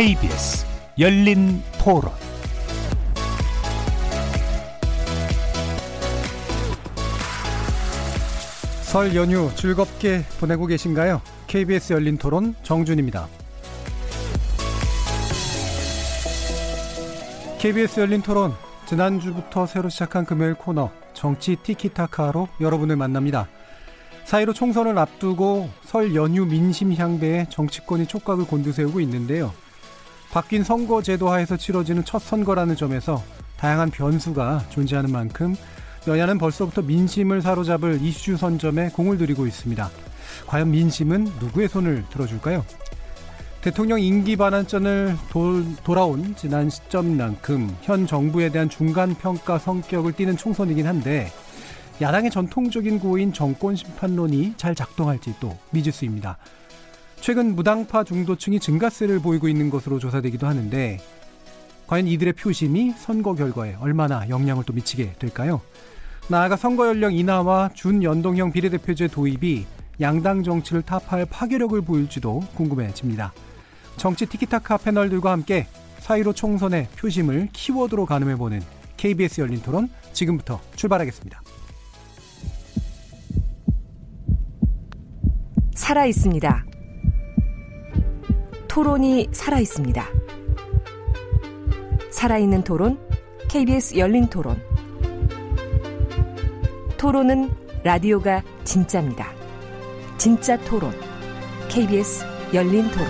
KBS 열린 토론 설 연휴 즐겁게 보내고 계신가요? KBS 열린 토론 정준입니다. KBS 열린 토론 지난주부터 새로 시작한 금요일 코너 정치 티키타카로 여러분을 만납니다. 사이로 총선을 앞두고 설 연휴 민심 향배에 정치권이 촉각을 곤두세우고 있는데요. 바뀐 선거 제도 하에서 치러지는 첫 선거라는 점에서 다양한 변수가 존재하는 만큼 여야는 벌써부터 민심을 사로잡을 이슈 선점에 공을 들이고 있습니다. 과연 민심은 누구의 손을 들어줄까요? 대통령 임기 반환전을 도, 돌아온 지난 시점만큼 현 정부에 대한 중간 평가 성격을 띠는 총선이긴 한데 야당의 전통적인 구호인 정권 심판론이 잘 작동할지 또 미지수입니다. 최근 무당파 중도층이 증가세를 보이고 있는 것으로 조사되기도 하는데 과연 이들의 표심이 선거 결과에 얼마나 영향을 또 미치게 될까요? 나아가 선거 연령 인하와 준연동형 비례대표제 도입이 양당 정치를 타파할 파괴력을 보일지도 궁금해집니다. 정치 티키타카 패널들과 함께 사이로 총선의 표심을 키워드로 가늠해보는 KBS 열린 토론 지금부터 출발하겠습니다. 살아 있습니다. 토론이 살아 있습니다. 살아있는 토론, KBS 열린 토론. 토론은 라디오가 진짜입니다. 진짜 토론, KBS 열린 토론.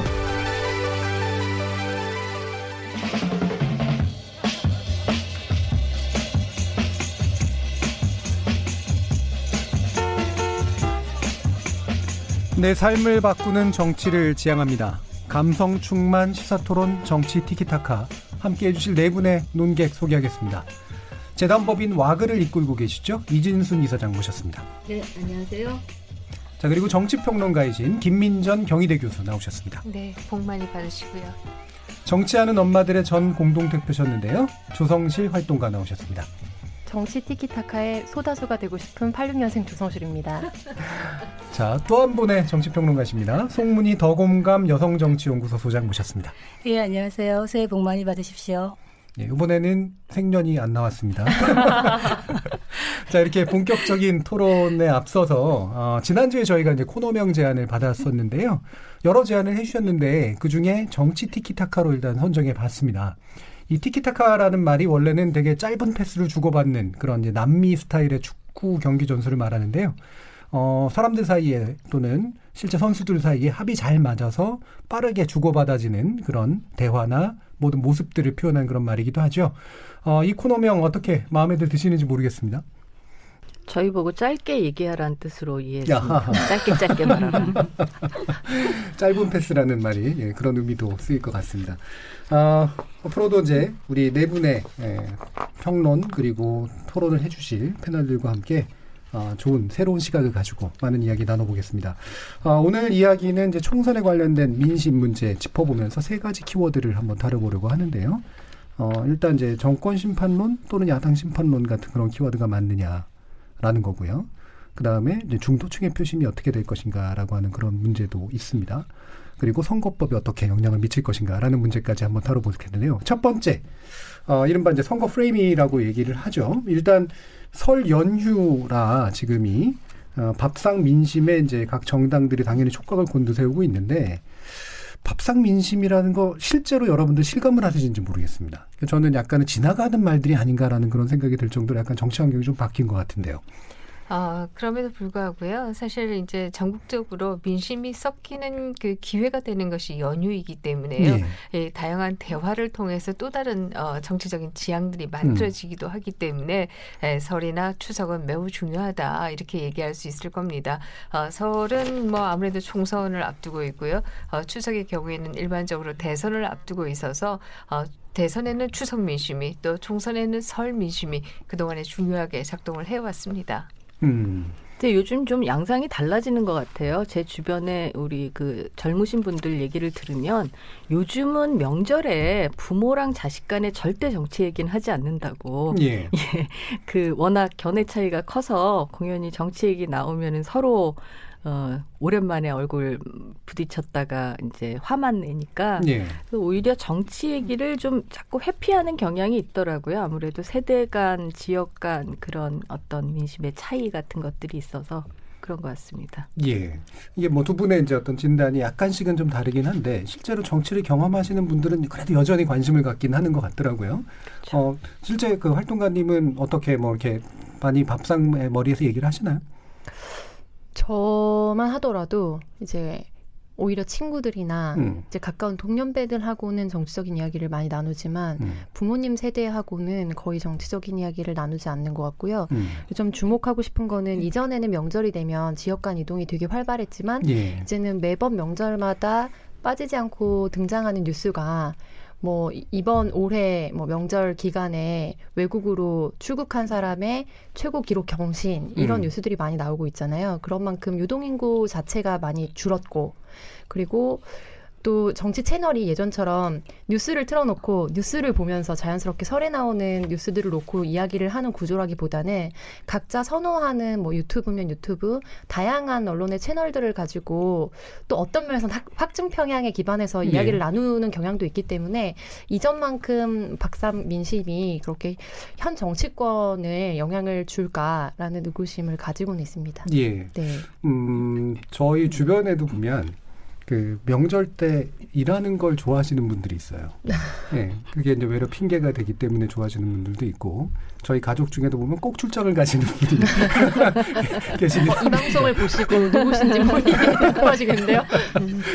내 삶을 바꾸는 정치를 지향합니다. 감성 충만 시사토론 정치 티키타카 함께 해주실 네 분의 논객 소개하겠습니다. 재단법인 와그를 이끌고 계시죠? 이진순 이사장 모셨습니다. 네, 안녕하세요. 자 그리고 정치평론가이신 김민전 경희대 교수 나오셨습니다. 네, 복 많이 받으시고요. 정치하는 엄마들의 전 공동대표셨는데요. 조성실 활동가 나오셨습니다. 정치 티키타카의 소다수가 되고 싶은 86년생 조성실입니다. 자, 또 한 분의 정치평론가십니다. 송문희 더공감 여성정치연구소 소장 모셨습니다. 예, 안녕하세요. 새해 복 많이 받으십시오. 예, 이번에는 생년이 안 나왔습니다. 자, 이렇게 본격적인 토론에 앞서서, 어, 지난주에 저희가 이제 코너명 제안을 받았었는데요. 여러 제안을 해주셨는데, 그 중에 정치 티키타카로 일단 선정해 봤습니다. 이 티키타카라는 말이 원래는 되게 짧은 패스를 주고받는 그런 이제 남미 스타일의 축구 경기 전술을 말하는데요. 어, 사람들 사이에 또는 실제 선수들 사이에 합이 잘 맞아서 빠르게 주고받아지는 그런 대화나 모든 모습들을 표현한 그런 말이기도 하죠. 어, 이 코너명 어떻게 마음에들 드시는지 모르겠습니다. 저희 보고 짧게 얘기하라는 뜻으로 이해했습니다. 짧게 짧게 말하라. 짧은 패스라는 말이 예, 그런 의미도 쓰일 것 같습니다. 어, 앞으로도 이제 우리 네 분의 예, 평론 그리고 토론을 해주실 패널들과 함께 어, 좋은 새로운 시각을 가지고 많은 이야기 나눠보겠습니다. 어, 오늘 이야기는 이제 총선에 관련된 민심 문제 짚어보면서 세 가지 키워드를 한번 다뤄보려고 하는데요. 어, 일단 이제 정권 심판론 또는 야당 심판론 같은 그런 키워드가 맞느냐 라는 거고요. 그 다음에 중도층의 표심이 어떻게 될 것인가라고 하는 그런 문제도 있습니다. 그리고 선거법이 어떻게 영향을 미칠 것인가라는 문제까지 한번 다뤄볼 텐데요. 첫 번째, 어, 이른바 이제 선거 프레임이라고 얘기를 하죠. 일단 설 연휴라 지금이 어, 밥상 민심에 이제 각 정당들이 당연히 촉각을 곤두세우고 있는데 밥상 민심이라는 거 실제로 여러분들 실감을 하시는지 모르겠습니다. 저는 약간은 지나가는 말들이 아닌가라는 그런 생각이 들 정도로 약간 정치 환경이 좀 바뀐 것 같은데요. 아, 그럼에도 불구하고요. 사실 이제 전국적으로 민심이 섞이는 그 기회가 되는 것이 연휴이기 때문에요. 예. 예, 다양한 대화를 통해서 또 다른 어, 정치적인 지향들이 만들어지기도 음. 하기 때문에 예, 설이나 추석은 매우 중요하다 이렇게 얘기할 수 있을 겁니다. 어, 설은 뭐 아무래도 총선을 앞두고 있고요. 어, 추석의 경우에는 일반적으로 대선을 앞두고 있어서 어, 대선에는 추석 민심이 또 총선에는 설 민심이 그동안에 중요하게 작동을 해왔습니다. 음. 근데 요즘 좀 양상이 달라지는 것 같아요. 제 주변에 우리 그 젊으신 분들 얘기를 들으면 요즘은 명절에 부모랑 자식 간에 절대 정치 얘기는 하지 않는다고. 예. 예. 그 워낙 견해 차이가 커서 공연히 정치 얘기 나오면은 서로 어, 오랜만에 얼굴 부딪혔다가 이제 화만 내니까 예. 오히려 정치 얘기를 좀 자꾸 회피하는 경향이 있더라고요. 아무래도 세대 간, 지역 간 그런 어떤 민심의 차이 같은 것들이 있어서 그런 것 같습니다. 예. 이게 뭐 두 분의 이제 어떤 진단이 약간씩은 좀 다르긴 한데 실제로 정치를 경험하시는 분들은 그래도 여전히 관심을 갖긴 하는 것 같더라고요. 그렇죠. 어, 실제 그 활동가님은 어떻게 뭐 이렇게 많이 밥상의 머리에서 얘기를 하시나요? 저만 하더라도 이제 오히려 친구들이나 음. 이제 가까운 동년배들하고는 정치적인 이야기를 많이 나누지만 음. 부모님 세대하고는 거의 정치적인 이야기를 나누지 않는 것 같고요. 음. 좀 주목하고 싶은 거는 이전에는 명절이 되면 지역 간 이동이 되게 활발했지만 예. 이제는 매번 명절마다 빠지지 않고 등장하는 뉴스가 뭐 이- 이번 올해 뭐 명절 기간에 외국으로 출국한 사람의 최고 기록 경신 이런 음. 뉴스들이 많이 나오고 있잖아요. 그런 만큼 유동인구 자체가 많이 줄었고 그리고 또 정치 채널이 예전처럼 뉴스를 틀어놓고 뉴스를 보면서 자연스럽게 설에 나오는 뉴스들을 놓고 이야기를 하는 구조라기보다는 각자 선호하는 뭐 유튜브면 유튜브 다양한 언론의 채널들을 가지고 또 어떤 면에서는 확- 확증 평양에 기반해서 네. 이야기를 나누는 경향도 있기 때문에 이전만큼 박삼 민심이 그렇게 현 정치권에 영향을 줄까라는 의구심을 가지고는 있습니다. 예. 네. 음, 저희 주변에도 보면 그 명절 때 일하는 걸 좋아하시는 분들이 있어요. 예. 그게 이제 외려 핑계가 되기 때문에 좋아하시는 분들도 있고 저희 가족 중에도 보면 꼭 출장을 가시는 분들이 계시긴 이 방송을 보시고 누구신지 본인이 궁금하시겠는데요?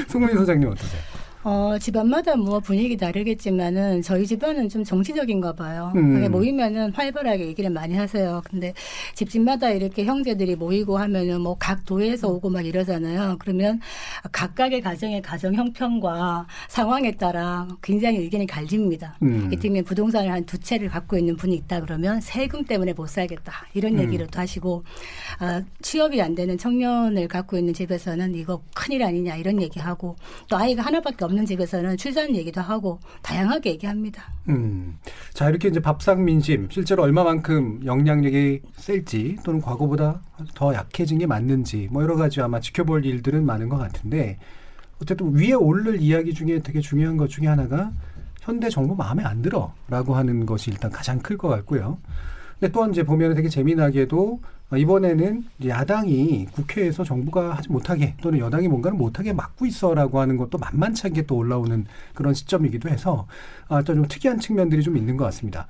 승훈이 소장님 어떠세요? 어, 집안마다 뭐 분위기 다르겠지만은 저희 집안은 좀 정치적인가 봐요. 음. 모이면은 활발하게 얘기를 많이 하세요. 근데 집집마다 이렇게 형제들이 모이고 하면은 뭐 각 도에서 오고 막 이러잖아요. 그러면 각각의 가정의 가정 형편과 상황에 따라 굉장히 의견이 갈립니다. 음. 이를테면 부동산을 한 두 채를 갖고 있는 분이 있다 그러면 세금 때문에 못 살겠다 이런 음. 얘기를 또 하시고 아, 취업이 안 되는 청년을 갖고 있는 집에서는 이거 큰일 아니냐 이런 얘기하고 또 아이가 하나밖에 없는 집에서는 출산 얘기도 하고 다양하게 얘기합니다. 음. 자, 이렇게 이제 밥상 민심, 실제로 얼마만큼 영향력이 셀지 또는 과거보다 더 약해진 게 맞는지 뭐 여러 가지 아마 지켜볼 일들은 많은 것 같은데 어쨌든 위에 오를 이야기 중에 되게 중요한 것 중에 하나가 현대 정부 마음에 안 들어 라고 하는 것이 일단 가장 클 것 같고요. 근데 또한 이제 보면 되게 재미나게도 이번에는 야당이 국회에서 정부가 하지 못하게 또는 여당이 뭔가를 못하게 막고 있어라고 하는 것도 만만치 않게 또 올라오는 그런 시점이기도 해서 아, 좀 특이한 측면들이 좀 있는 것 같습니다.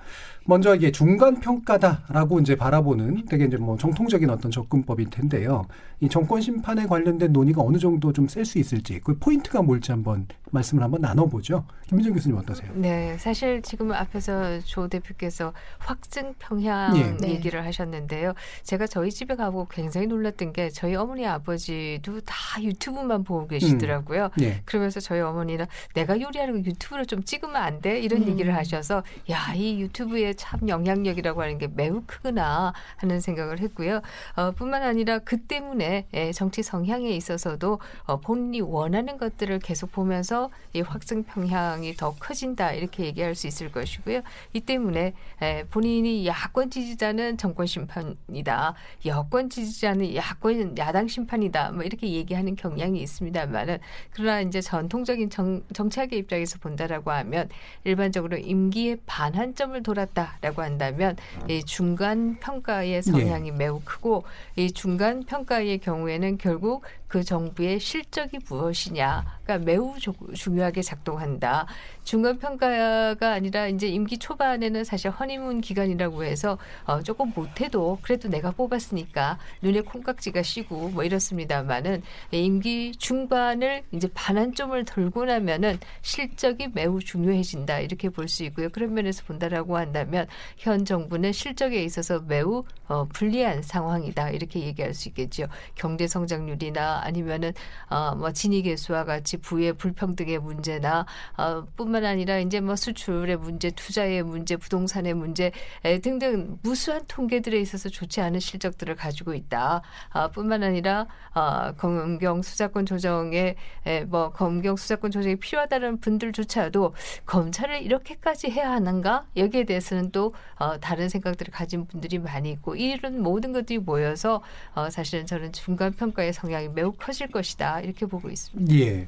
먼저 이게 중간 평가다라고 이제 바라보는 되게 이제 뭐 정통적인 어떤 접근법일 텐데요. 이 정권 심판에 관련된 논의가 어느 정도 좀 셀 수 있을지 그 포인트가 뭘지 한번 말씀을 한번 나눠보죠. 김민정 교수님 어떠세요? 네, 사실 지금 앞에서 조 대표께서 확증 평양 예. 네. 얘기를 하셨는데요. 제가 저희 집에 가보고 굉장히 놀랐던 게 저희 어머니 아버지도 다 유튜브만 보고 계시더라고요. 예. 그러면서 저희 어머니는 내가 요리하는 거 유튜브로 좀 찍으면 안 돼? 이런 음. 얘기를 하셔서 야, 이 유튜브의 참 영향력이라고 하는 게 매우 크구나 하는 생각을 했고요. 어, 뿐만 아니라 그 때문에 예, 정치 성향에 있어서도 어, 본인이 원하는 것들을 계속 보면서 이 확증 평향이 더 커진다 이렇게 얘기할 수 있을 것이고요. 이 때문에 에, 본인이 야권 지지자는 정권 심판이다, 여권 지지자는 야권 야당 심판이다, 뭐 이렇게 얘기하는 경향이 있습니다만은 그러나 이제 전통적인 정, 정치학의 입장에서 본다라고 하면 일반적으로 임기의 반환점을 돌았다라고 한다면 이 중간 평가의 성향이 매우 크고 이 중간 평가의 경우에는 결국 그 정부의 실적이 무엇이냐 가 매우 조- 중요하게 작동한다. 중간 평가가 아니라 이제 임기 초반에는 사실 허니문 기간이라고 해서 어, 조금 못해도 그래도 내가 뽑았으니까 눈에 콩깍지가 씌고 뭐 이렇습니다만은 임기 중반을 이제 반환점을 돌고 나면은 실적이 매우 중요해진다 이렇게 볼 수 있고요. 그런 면에서 본다라고 한다면 현 정부는 실적에 있어서 매우 어, 불리한 상황이다 이렇게 얘기할 수 있겠죠. 경제 성장률이나 아니면은 어, 뭐 진위 개수와 같이 부의 불평등의 문제나 어, 뿐만 아니라 이제 뭐 수출의 문제, 투자의 문제, 부동산의 문제 에, 등등 무수한 통계들에 있어서 좋지 않은 실 실적들을 가지고 있다. 아, 뿐만 아니라 아, 검경 수사권 조정에 에, 뭐 검경 수사권 조정이 필요하다는 분들조차도 검찰을 이렇게까지 해야 하는가 여기에 대해서는 또 어, 다른 생각들을 가진 분들이 많이 있고 이런 모든 것들이 모여서 어, 사실은 저는 중간 평가의 성향이 매우 커질 것이다 이렇게 보고 있습니다. 예.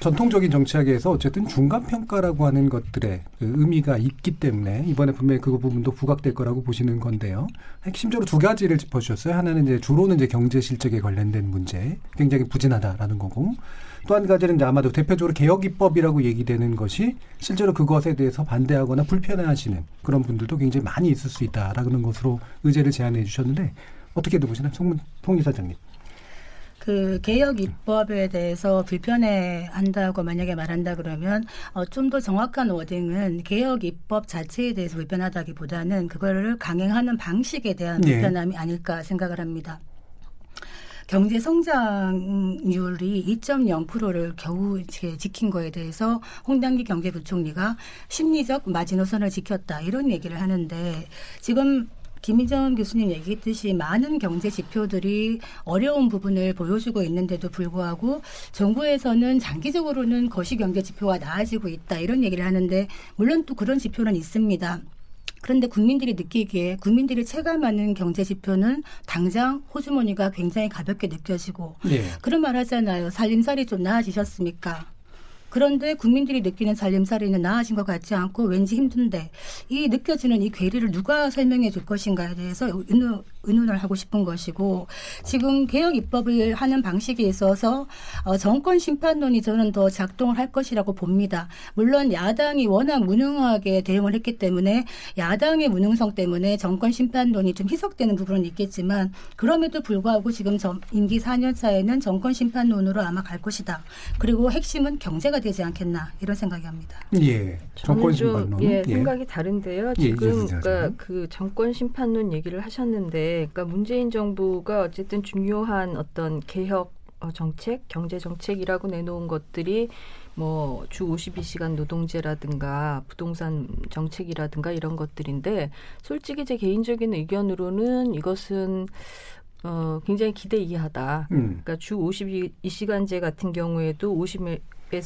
전통적인 정치학에서 어쨌든 중간 평가라고 하는 것들의 그 의미가 있기 때문에 이번에 분명히 그 부분도 부각될 거라고 보시는 건데요. 핵심적으로 두 가지를 짚어주셨어요. 하나는 이제 주로는 이제 경제 실적에 관련된 문제, 굉장히 부진하다라는 거고, 또 한 가지는 이제 아마도 대표적으로 개혁 입법이라고 얘기되는 것이 실제로 그것에 대해서 반대하거나 불편해하시는 그런 분들도 굉장히 많이 있을 수 있다라는 것으로 의제를 제안해 주셨는데 어떻게 보시나요, 송문 통이사장님? 그 개혁 입법에 대해서 불편해 한다고 만약에 말한다 그러면 어, 좀 더 정확한 워딩은 개혁 입법 자체에 대해서 불편하다기보다는 그거를 강행하는 방식에 대한 예. 불편함이 아닐까 생각을 합니다. 경제 성장률이 2.0%를 겨우 이제 지킨 거에 대해서 홍당기 경제부총리가 심리적 마지노선을 지켰다 이런 얘기를 하는데 지금 김희정 교수님 얘기했듯이 많은 경제 지표들이 어려운 부분을 보여주고 있는데도 불구하고 정부에서는 장기적으로는 거시 경제 지표가 나아지고 있다 이런 얘기를 하는데 물론 또 그런 지표는 있습니다. 그런데 국민들이 느끼기에 국민들이 체감하는 경제 지표는 당장 호주머니가 굉장히 가볍게 느껴지고 예. 그런 말 하잖아요. 살림살이 좀 나아지셨습니까? 그런데 국민들이 느끼는 살림살이는 나아진 것 같지 않고 왠지 힘든데 이 느껴지는 이 괴리를 누가 설명해 줄 것인가에 대해서 의논, 의논을 하고 싶은 것이고 지금 개혁 입법을 하는 방식에 있어서 어, 정권 심판론이 저는 더 작동을 할 것이라고 봅니다. 물론 야당이 워낙 무능하게 대응을 했기 때문에 야당의 무능성 때문에 정권 심판론이 좀 희석되는 부분은 있겠지만 그럼에도 불구하고 지금 점- 임기 4년 차에는 정권 심판론으로 아마 갈 것이다. 그리고 핵심은 경제가 되지 않겠나 이런 생각이 합니다. 예. 정권 저는 좀 심판론. 예, 생각이 다른데요. 예, 지금 이재수 그러니까. 그 정권 심판론 얘기를 하셨는데, 그러니까 문재인 정부가 어쨌든 중요한 어떤 개혁 어, 정책, 경제 정책이라고 내놓은 것들이 뭐 주 52시간 노동제라든가 부동산 정책이라든가 이런 것들인데 솔직히 제 개인적인 의견으로는 이것은 어, 굉장히 기대 이하다. 음. 그러니까 주 52시간제 같은 경우에도 50에서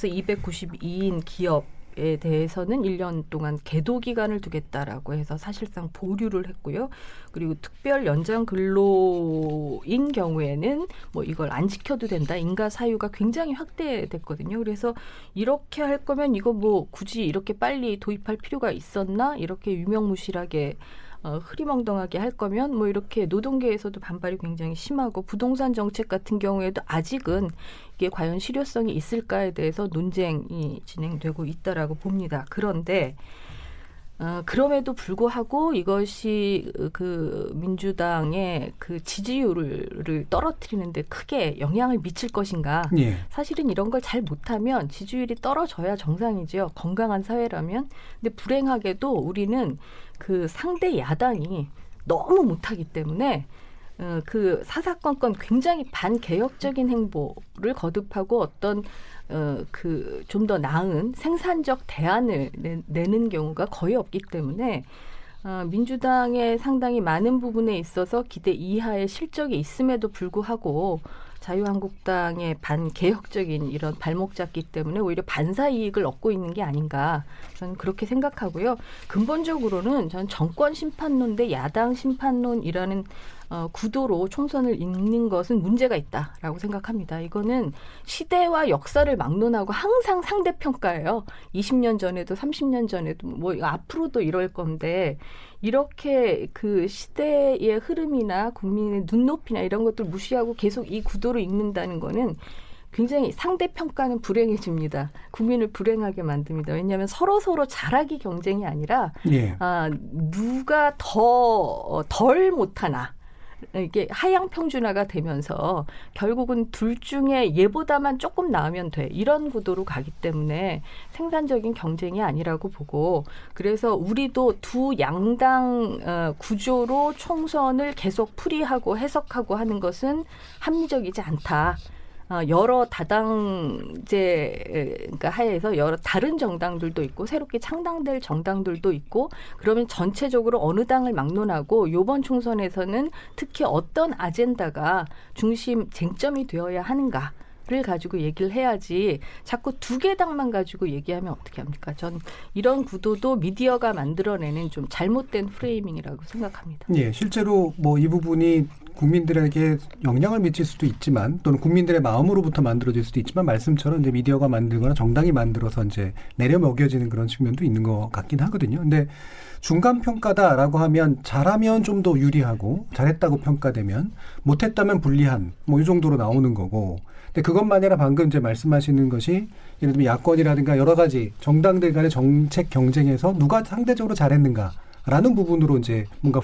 292인 기업 에 대해서는 1년 동안 계도 기간을 두겠다라고 해서 사실상 보류를 했고요. 그리고 특별 연장 근로인 경우에는 뭐 이걸 안 지켜도 된다. 인가 사유가 굉장히 확대됐거든요. 그래서 이렇게 할 거면 이거 뭐 굳이 이렇게 빨리 도입할 필요가 있었나? 이렇게 유명무실하게 어, 흐리멍덩하게 할 거면 뭐 이렇게 노동계에서도 반발이 굉장히 심하고 부동산 정책 같은 경우에도 아직은 이게 과연 실효성이 있을까에 대해서 논쟁이 진행되고 있다라고 봅니다. 그런데 어, 그럼에도 불구하고 이것이 그 민주당의 그 지지율을 떨어뜨리는데 크게 영향을 미칠 것인가? 예. 사실은 이런 걸 잘 못하면 지지율이 떨어져야 정상이죠. 건강한 사회라면. 근데 불행하게도 우리는 그 상대 야당이 너무 못하기 때문에 어, 그 사사건건 굉장히 반개혁적인 행보를 거듭하고 어떤 어, 그좀 더 나은 생산적 대안을 내, 내는 경우가 거의 없기 때문에 어, 민주당의 상당히 많은 부분에 있어서 기대 이하의 실적이 있음에도 불구하고 자유한국당의 반개혁적인 이런 발목 잡기 때문에 오히려 반사 이익을 얻고 있는 게 아닌가 저는 그렇게 생각하고요. 근본적으로는 저는 정권 심판론 대 야당 심판론이라는 어, 구도로 총선을 읽는 것은 문제가 있다라고 생각합니다. 이거는 시대와 역사를 막론하고 항상 상대평가예요. 20년 전에도 30년 전에도 뭐 앞으로도 이럴 건데 이렇게 그 시대의 흐름이나 국민의 눈높이나 이런 것들 무시하고 계속 이 구도를 읽는다는 거는 굉장히 상대평가는 불행해집니다. 국민을 불행하게 만듭니다. 왜냐하면 서로 서로 잘하기 경쟁이 아니라 예. 아, 누가 더 덜 못하나 이게 하향 평준화가 되면서 결국은 둘 중에 얘보다만 조금 나으면 돼 이런 구도로 가기 때문에 생산적인 경쟁이 아니라고 보고 그래서 우리도 두 양당 어, 구조로 총선을 계속 풀이하고 해석하고 하는 것은 합리적이지 않다. 어, 여러 다당제 그러니까 하에서 여러 다른 정당들도 있고 새롭게 창당될 정당들도 있고 그러면 전체적으로 어느 당을 막론하고 요번 총선에서는 특히 어떤 아젠다가 중심 쟁점이 되어야 하는가 를 가지고 얘기를 해야지 자꾸 두 개 당만 가지고 얘기하면 어떻게 합니까? 전 이런 구도도 미디어가 만들어내는 좀 잘못된 프레이밍이라고 생각합니다. 예, 실제로 뭐 이 부분이 국민들에게 영향을 미칠 수도 있지만 또는 국민들의 마음으로부터 만들어질 수도 있지만 말씀처럼 이제 미디어가 만들거나 정당이 만들어서 이제 내려 먹여지는 그런 측면도 있는 것 같긴 하거든요. 근데 중간 평가다라고 하면 잘하면 좀 더 유리하고 잘했다고 평가되면 못했다면 불리한 뭐 이 정도로 나오는 거고 근데 그것만 아니라 방금 이제 말씀하시는 것이 예를 들면 야권이라든가 여러 가지 정당들 간의 정책 경쟁에서 누가 상대적으로 잘했는가 라는 부분으로 이제 뭔가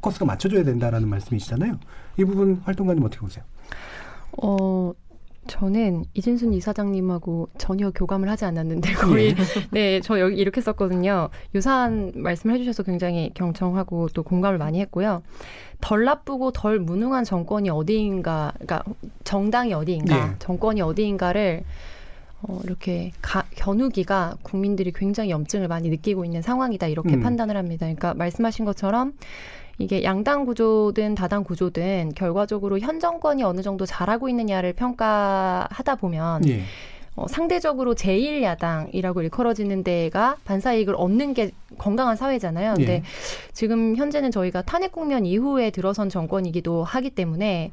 포커스가 맞춰져야 된다라는 말씀이시잖아요. 이 부분 활동가님 어떻게 보세요? 어, 저는 이진순 이사장님하고 전혀 교감을 하지 않았는데 거의 네, 저 여기 이렇게 썼거든요. 유사한 말씀을 해주셔서 굉장히 경청하고 또 공감을 많이 했고요. 덜 나쁘고 덜 무능한 정권이 어디인가, 그러니까 정당이 어디인가, 예. 정권이 어디인가를 어, 이렇게 가, 겨누기가 국민들이 굉장히 염증을 많이 느끼고 있는 상황이다 이렇게 음. 판단을 합니다. 그러니까 말씀하신 것처럼 이게 양당 구조든 다당 구조든 결과적으로 현 정권이 어느 정도 잘하고 있느냐를 평가하다 보면 예. 어, 상대적으로 제1야당이라고 일컬어지는 데가 반사이익을 얻는 게 건강한 사회잖아요. 근데 예. 지금 현재는 저희가 탄핵 국면 이후에 들어선 정권이기도 하기 때문에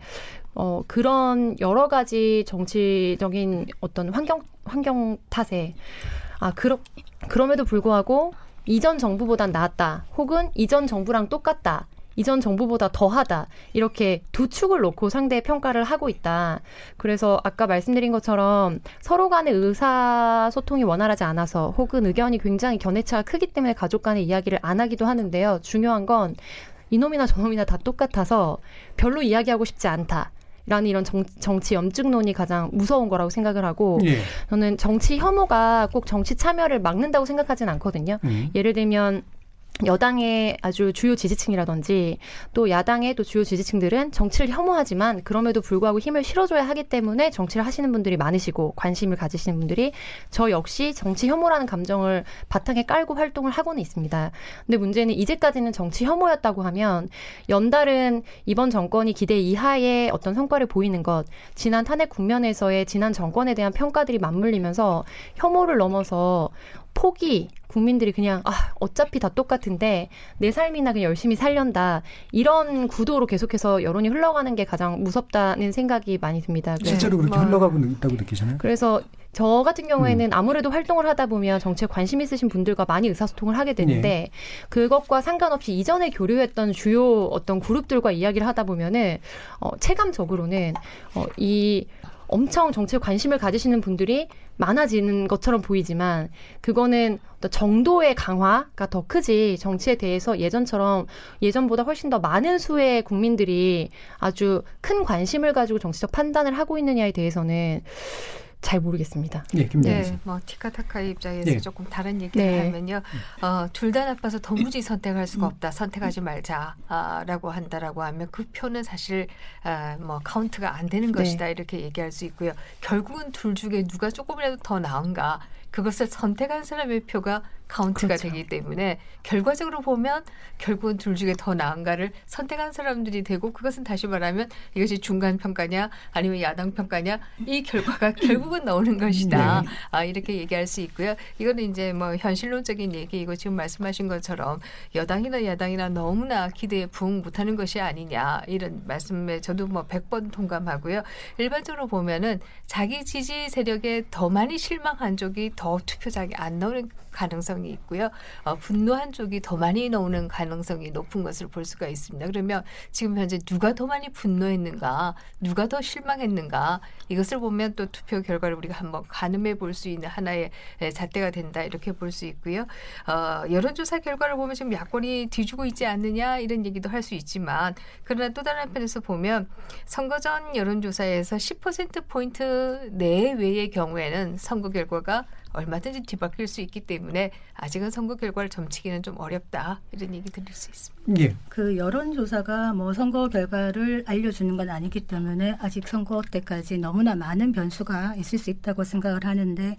어, 그런 여러 가지 정치적인 어떤 환경, 환경 탓에 아, 그러, 그럼에도 불구하고 이전 정부보단 나았다. 혹은 이전 정부랑 똑같다. 이전 정부보다 더하다. 이렇게 두 축을 놓고 상대 평가를 하고 있다. 그래서 아까 말씀드린 것처럼 서로 간의 의사소통이 원활하지 않아서 혹은 의견이 굉장히 견해차가 크기 때문에 가족 간의 이야기를 안 하기도 하는데요. 중요한 건 이놈이나 저놈이나 다 똑같아서 별로 이야기하고 싶지 않다. 라는 이런 정, 정치 염증론이 가장 무서운 거라고 생각을 하고 예. 저는 정치 혐오가 꼭 정치 참여를 막는다고 생각하진 않거든요. 음. 예를 들면 여당의 아주 주요 지지층이라든지 또 야당의 또 주요 지지층들은 정치를 혐오하지만 그럼에도 불구하고 힘을 실어줘야 하기 때문에 정치를 하시는 분들이 많으시고 관심을 가지시는 분들이 저 역시 정치 혐오라는 감정을 바탕에 깔고 활동을 하고는 있습니다. 근데 문제는 이제까지는 정치 혐오였다고 하면 연달은 이번 정권이 기대 이하의 어떤 성과를 보이는 것, 지난 탄핵 국면에서의 지난 정권에 대한 평가들이 맞물리면서 혐오를 넘어서 포기 국민들이 그냥 아 어차피 다 똑같은데 내 삶이나 그냥 열심히 살련다 이런 구도로 계속해서 여론이 흘러가는 게 가장 무섭다는 생각이 많이 듭니다. 실제로 그렇게 뭐, 흘러가고 있다고 느끼시나요? 그래서 저 같은 경우에는 음. 아무래도 활동을 하다 보면 정치에 관심 있으신 분들과 많이 의사소통을 하게 되는데 예. 그것과 상관없이 이전에 교류했던 주요 어떤 그룹들과 이야기를 하다 보면은 어, 체감적으로는 어, 이 엄청 정치에 관심을 가지시는 분들이 많아지는 것처럼 보이지만 그거는 정도의 강화가 더 크지 정치에 대해서 예전처럼 예전보다 훨씬 더 많은 수의 국민들이 아주 큰 관심을 가지고 정치적 판단을 하고 있느냐에 대해서는 잘 모르겠습니다. 네, 네, 뭐 티카타카의 입장에서 네. 조금 다른 얘기를 네. 하면요, 어, 둘 다 나빠서 도무지 선택할 수가 음. 없다. 선택하지 말자라고 한다라고 하면 그 표는 사실 아, 뭐 카운트가 안 되는 네. 것이다 이렇게 얘기할 수 있고요. 결국은 둘 중에 누가 조금이라도 더 나은가 그것을 선택한 사람의 표가 카운트가 그렇죠. 되기 때문에 결과적으로 보면 결국은 둘 중에 더 나은가를 선택한 사람들이 되고 그것은 다시 말하면 이것이 중간 평가냐 아니면 야당 평가냐 이 결과가 결국은 나오는 것이다. 네. 아, 이렇게 얘기할 수 있고요. 이거는 이제 뭐 현실론적인 얘기이고 지금 말씀하신 것처럼 여당이나 야당이나 너무나 기대에 부응 못하는 것이 아니냐 이런 말씀에 저도 뭐 100번 동감하고요. 일반적으로 보면은 자기 지지 세력에 더 많이 실망한 쪽이 더 투표장에 안 나오는 가능성 이 있고요. 어, 분노 한 쪽이 더 많이 나오는 가능성이 높은 것을 볼 수가 있습니다. 그러면 지금 현재 누가 더 많이 분노했는가, 누가 더 실망했는가 이것을 보면 또 투표 결과를 우리가 한번 가늠해 볼 수 있는 하나의 잣대가 된다 이렇게 볼 수 있고요. 어, 여론조사 결과를 보면 지금 야권이 뒤지고 있지 않느냐 이런 얘기도 할 수 있지만 그러나 또 다른 한편에서 보면 선거 전 여론조사에서 10% 포인트 내외의 경우에는 선거 결과가 얼마든지 뒤바뀔 수 있기 때문에 아직은 선거 결과를 점치기는 좀 어렵다 이런 얘기 드릴 수 있습니다. 예. 그 여론조사가 뭐 선거 결과를 알려주는 건 아니기 때문에 아직 선거 때까지 너무나 많은 변수가 있을 수 있다고 생각을 하는데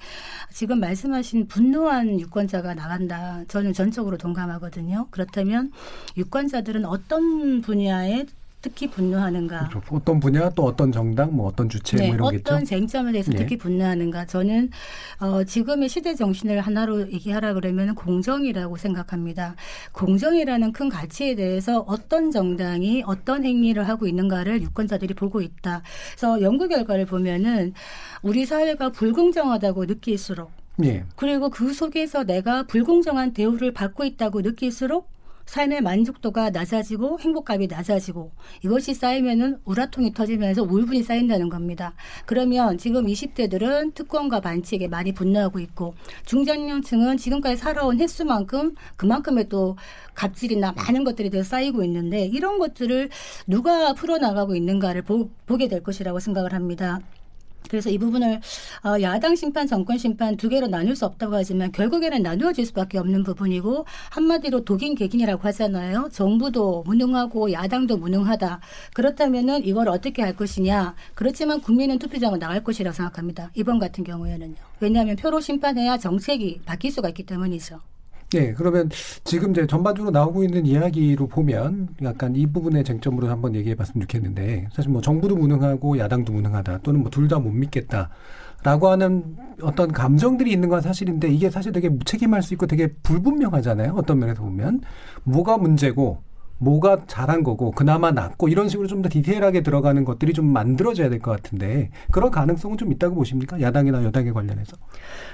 지금 말씀하신 분노한 유권자가 나간다. 저는 전적으로 동감하거든요. 그렇다면 유권자들은 어떤 분야에 특히 분노하는가? 그렇죠. 어떤 분야 또 어떤 정당 뭐 어떤 주체 네, 뭐 이런 어떤 겠죠. 쟁점에 대해서 네. 특히 분노하는가? 저는 어, 지금의 시대 정신을 하나로 얘기하라 그러면 공정이라고 생각합니다. 공정이라는 큰 가치에 대해서 어떤 정당이 어떤 행위를 하고 있는가를 유권자들이 보고 있다. 그래서 연구 결과를 보면은 우리 사회가 불공정하다고 느낄수록 예. 그리고 그 속에서 내가 불공정한 대우를 받고 있다고 느낄수록 삶의 만족도가 낮아지고 행복감이 낮아지고 이것이 쌓이면은 우라통이 터지면서 우울분이 쌓인다는 겁니다. 그러면 지금 20대들은 특권과 반칙에 많이 분노하고 있고 중장년층은 지금까지 살아온 횟수만큼 그만큼의 또 갑질이나 많은 것들이 더 쌓이고 있는데 이런 것들을 누가 풀어나가고 있는가를 보, 보게 될 것이라고 생각을 합니다. 그래서 이 부분을 어, 야당 심판, 정권 심판 두 개로 나눌 수 없다고 하지만 결국에는 나누어질 수밖에 없는 부분이고 한마디로 독인 개긴이라고 하잖아요. 정부도 무능하고 야당도 무능하다. 그렇다면은 이걸 어떻게 할 것이냐. 그렇지만 국민은 투표장을 나갈 것이라고 생각합니다. 이번 같은 경우에는요. 왜냐하면 표로 심판해야 정책이 바뀔 수가 있기 때문이죠. 예, 그러면 지금 이제 전반적으로 나오고 있는 이야기로 보면 약간 이 부분의 쟁점으로 한번 얘기해 봤으면 좋겠는데 사실 뭐 정부도 무능하고 야당도 무능하다 또는 뭐 둘 다 못 믿겠다. 라고 하는 어떤 감정들이 있는 건 사실인데 이게 사실 되게 무책임할 수 있고 되게 불분명하잖아요. 어떤 면에서 보면. 뭐가 문제고 뭐가 잘한 거고 그나마 낫고 이런 식으로 좀 더 디테일하게 들어가는 것들이 좀 만들어져야 될 것 같은데 그런 가능성은 좀 있다고 보십니까? 야당이나 여당에 관련해서.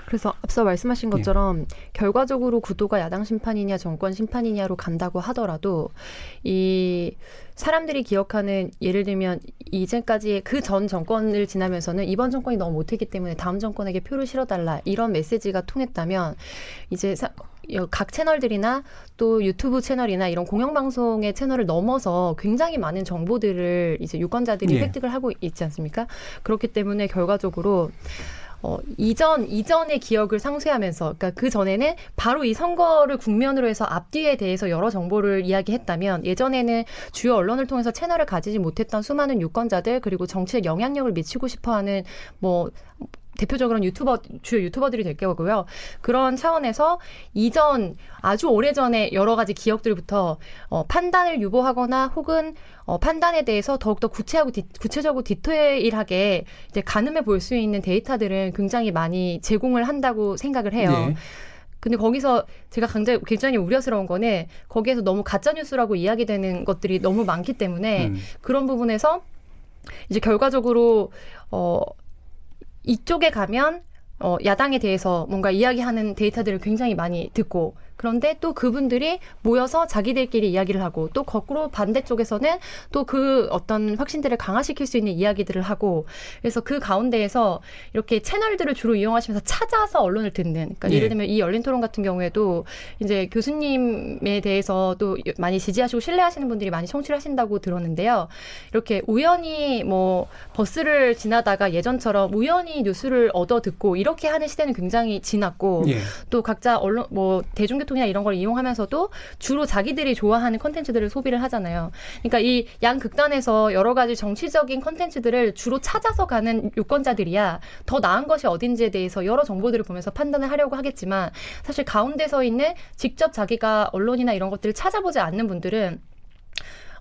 그래서 앞서 말씀하신 예. 것처럼 결과적으로 구도가 야당 심판이냐 정권 심판이냐로 간다고 하더라도 이 사람들이 기억하는 예를 들면 이제까지의 그 전 정권을 지나면서는 이번 정권이 너무 못했기 때문에 다음 정권에게 표를 실어달라 이런 메시지가 통했다면 이제 사, 각 채널들이나 또 유튜브 채널이나 이런 공영방송의 채널을 넘어서 굉장히 많은 정보들을 이제 유권자들이 예. 획득을 하고 있지 않습니까? 그렇기 때문에 결과적으로 어, 이전, 이전의 기억을 상쇄하면서, 그러니까 그 전에는 바로 이 선거를 국면으로 해서 앞뒤에 대해서 여러 정보를 이야기했다면, 예전에는 주요 언론을 통해서 채널을 가지지 못했던 수많은 유권자들, 그리고 정치에 영향력을 미치고 싶어 하는, 뭐, 대표적으로는 유튜버 주요 유튜버들이 될 거고요. 그런 차원에서 이전 아주 오래 전에 여러 가지 기억들부터 어, 판단을 유보하거나 혹은 어, 판단에 대해서 더욱더 구체하고 디, 구체적으로 디테일하게 이제 가늠해 볼 수 있는 데이터들은 굉장히 많이 제공을 한다고 생각을 해요. 예. 근데 거기서 제가 굉장히, 굉장히 우려스러운 거는 거기에서 너무 가짜 뉴스라고 이야기되는 것들이 너무 많기 때문에 음. 그런 부분에서 이제 결과적으로 어 이쪽에 가면 어 야당에 대해서 뭔가 이야기하는 데이터들을 굉장히 많이 듣고 그런데 또 그분들이 모여서 자기들끼리 이야기를 하고 또 거꾸로 반대쪽에서는 또 그 어떤 확신들을 강화시킬 수 있는 이야기들을 하고 그래서 그 가운데에서 이렇게 채널들을 주로 이용하시면서 찾아서 언론을 듣는 그러니까 예. 예를 들면 이 열린 토론 같은 경우에도 이제 교수님에 대해서 또 많이 지지하시고 신뢰하시는 분들이 많이 청취를 하신다고 들었는데요. 이렇게 우연히 뭐 버스를 지나다가 예전처럼 우연히 뉴스를 얻어 듣고 이렇게 하는 시대는 굉장히 지났고 예. 또 각자 언론 뭐 대중교통 이나 이런 걸 이용하면서도 주로 자기들이 좋아하는 컨텐츠들을 소비를 하잖아요. 그러니까 이 양 극단에서 여러 가지 정치적인 컨텐츠들을 주로 찾아서 가는 유권자들이야 더 나은 것이 어딘지에 대해서 여러 정보들을 보면서 판단을 하려고 하겠지만 사실 가운데 서 있는 직접 자기가 언론이나 이런 것들을 찾아보지 않는 분들은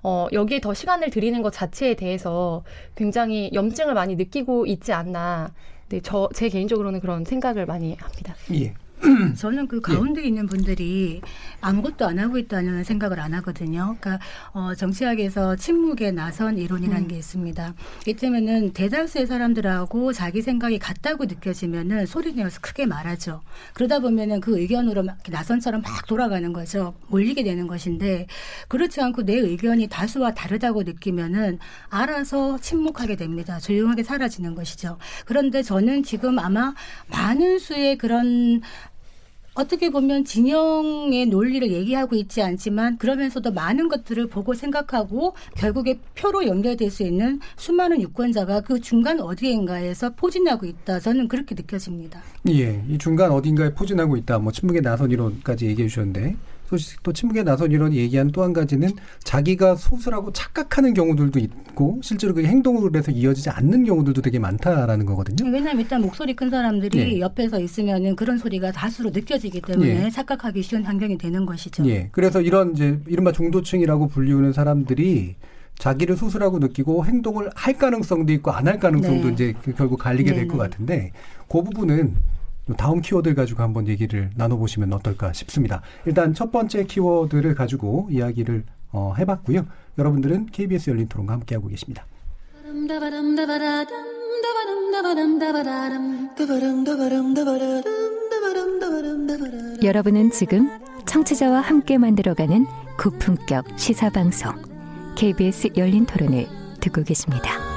어, 여기에 더 시간을 들이는 것 자체에 대해서 굉장히 염증을 많이 느끼고 있지 않나. 네, 저, 제 개인적으로는 그런 생각을 많이 합니다. 예. 저는 그 가운데 있는 분들이 아무것도 안 하고 있다는 생각을 안 하거든요. 그러니까 어, 정치학에서 침묵에 나선 이론이라는 음. 게 있습니다. 이때면은 대다수의 사람들하고 자기 생각이 같다고 느껴지면은 소리내어서 크게 말하죠. 그러다 보면은 그 의견으로 막 나선처럼 막 돌아가는 거죠. 몰리게 되는 것인데 그렇지 않고 내 의견이 다수와 다르다고 느끼면은 알아서 침묵하게 됩니다. 조용하게 사라지는 것이죠. 그런데 저는 지금 아마 많은 수의 그런 어떻게 보면 진영의 논리를 얘기하고 있지 않지만 그러면서도 많은 것들을 보고 생각하고 결국에 표로 연결될 수 있는 수많은 유권자가 그 중간 어디인가에서 포진하고 있다. 저는 그렇게 느껴집니다. 예, 이 중간 어딘가에 포진하고 있다. 뭐 친문계 나선 이론까지 얘기해 주셨는데 소식 또 친문계 나선 이론이 얘기한 또 한 가지는 자기가 소수라고 착각하는 경우들도 있고 실제로 그 행동으로 해서 이어지지 않는 경우들도 되게 많다라는 거거든요. 왜냐하면 일단 목소리 큰 사람들이 예. 옆에서 있으면은 그런 소리가 다수로 느껴지기 때문에 예. 착각하기 쉬운 환경이 되는 것이죠. 예. 그래서 이런 이제 이른바 중도층이라고 불리우는 사람들이 자기를 소수라고 느끼고 행동을 할 가능성도 있고 안 할 가능성도 네. 이제 그 결국 갈리게 될 것. 같은데 그 부분은 다음 키워드를 가지고 한번 얘기를 나눠보시면 어떨까 싶습니다. 일단 첫 번째 키워드를 가지고 이야기를 어, 해봤고요. 여러분들은 KBS 열린 토론과 함께하고 계십니다. 여러분은 지금 청취자와 함께 만들어가는 고품격 시사방송 KBS 열린 토론을 듣고 계십니다.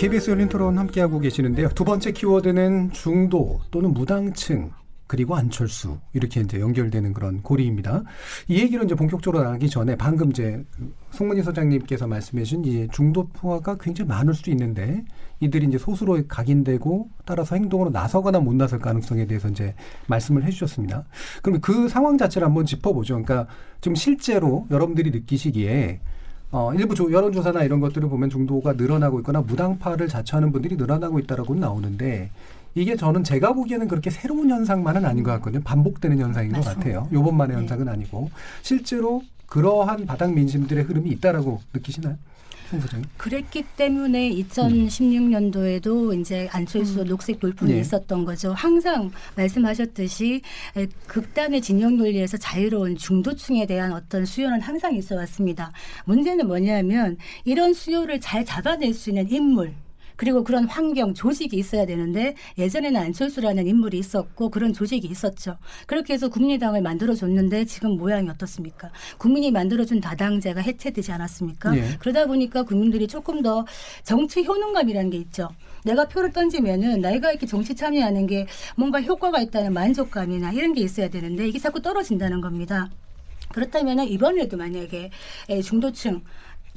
KBS 열린 토론 함께하고 계시는데요. 두 번째 키워드는 중도 또는 무당층 그리고 안철수 이렇게 이제 연결되는 그런 고리입니다. 이 얘기를 이제 본격적으로 나가기 전에 방금 이제 송문희 소장님께서 말씀해주신 이 중도파가 굉장히 많을 수 있는데 이들이 이제 소수로 각인되고 따라서 행동으로 나서거나 못 나설 가능성에 대해서 이제 말씀을 해주셨습니다. 그럼 그 상황 자체를 한번 짚어보죠. 그러니까 지금 실제로 여러분들이 느끼시기에 어, 일부 조, 여론조사나 이런 것들을 보면 중도가 늘어나고 있거나 무당파를 자처하는 분들이 늘어나고 있다라고 나오는데 이게 저는 제가 보기에는 그렇게 새로운 현상만은 아닌 것 같거든요. 반복되는 현상인 것 맞습니다. 같아요. 요번만의 네. 현상은 아니고 실제로 그러한 바닥 민심들의 흐름이 있다라고 느끼시나요? 그랬기 때문에 2016년도에도 이제 안철수 녹색 돌풍이 예. 있었던 거죠. 항상 말씀하셨듯이 에, 극단의 진영 논리에서 자유로운 중도층에 대한 어떤 수요는 항상 있어 왔습니다. 문제는 뭐냐면 이런 수요를 잘 잡아낼 수 있는 인물 그리고 그런 환경, 조직이 있어야 되는데 예전에는 안철수라는 인물이 있었고 그런 조직이 있었죠. 그렇게 해서 국민의당을 만들어줬는데 지금 모양이 어떻습니까? 국민이 만들어준 다당제가 해체되지 않았습니까? 예. 그러다 보니까 국민들이 조금 더 정치 효능감이라는 게 있죠. 내가 표를 던지면은 내가 이렇게 정치 참여하는 게 뭔가 효과가 있다는 만족감이나 이런 게 있어야 되는데 이게 자꾸 떨어진다는 겁니다. 그렇다면은 이번에도 만약에 에, 중도층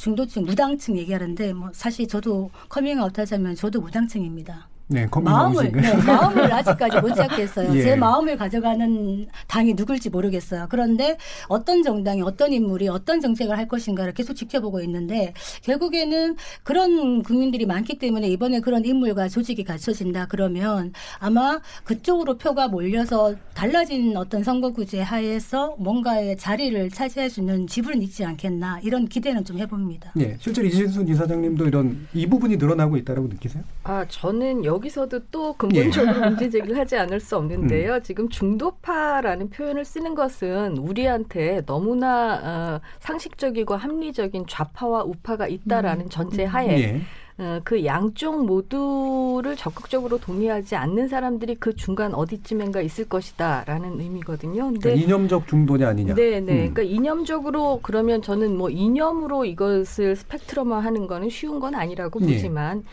중도층 무당층 얘기하는데 뭐 사실 저도 커밍아웃 하자면 저도 무당층입니다. 네, 마음을? 네, 마음을 아직까지 못 잡겠어요. 예. 제 마음을 가져가는 당이 누굴지 모르겠어요. 그런데 어떤 정당이 어떤 인물이 어떤 정책을 할 것인가를 계속 지켜보고 있는데 결국에는 그런 국민들이 많기 때문에 이번에 그런 인물과 조직이 갖춰진다 그러면 아마 그쪽으로 표가 몰려서 달라진 어떤 선거구제 하에서 뭔가의 자리를 차지할 수 있는 지분은 있지 않겠나 이런 기대는 좀 해봅니다. 예, 실제로 이진순 이사장님도 이런 이 부분이 늘어나고 있다라고 느끼세요? 아, 저는 여기 서도 또 근본적으로 문제 제기를 하지 않을 수 없는데요. 지금 중도파라는 표현을 쓰는 것은 우리한테 너무나 어, 상식적이고 합리적인 좌파와 우파가 있다라는 전제 하에 예. 어, 그 양쪽 모두를 적극적으로 동의하지 않는 사람들이 그 중간 어디쯤엔가 있을 것이다라는 의미거든요. 근데 그러니까 이념적 중도냐 아니냐. 네, 네. 음. 그러니까 이념적으로 그러면 저는 뭐 이념으로 이것을 스펙트럼화하는 거는 쉬운 건 아니라고 예. 보지만 어,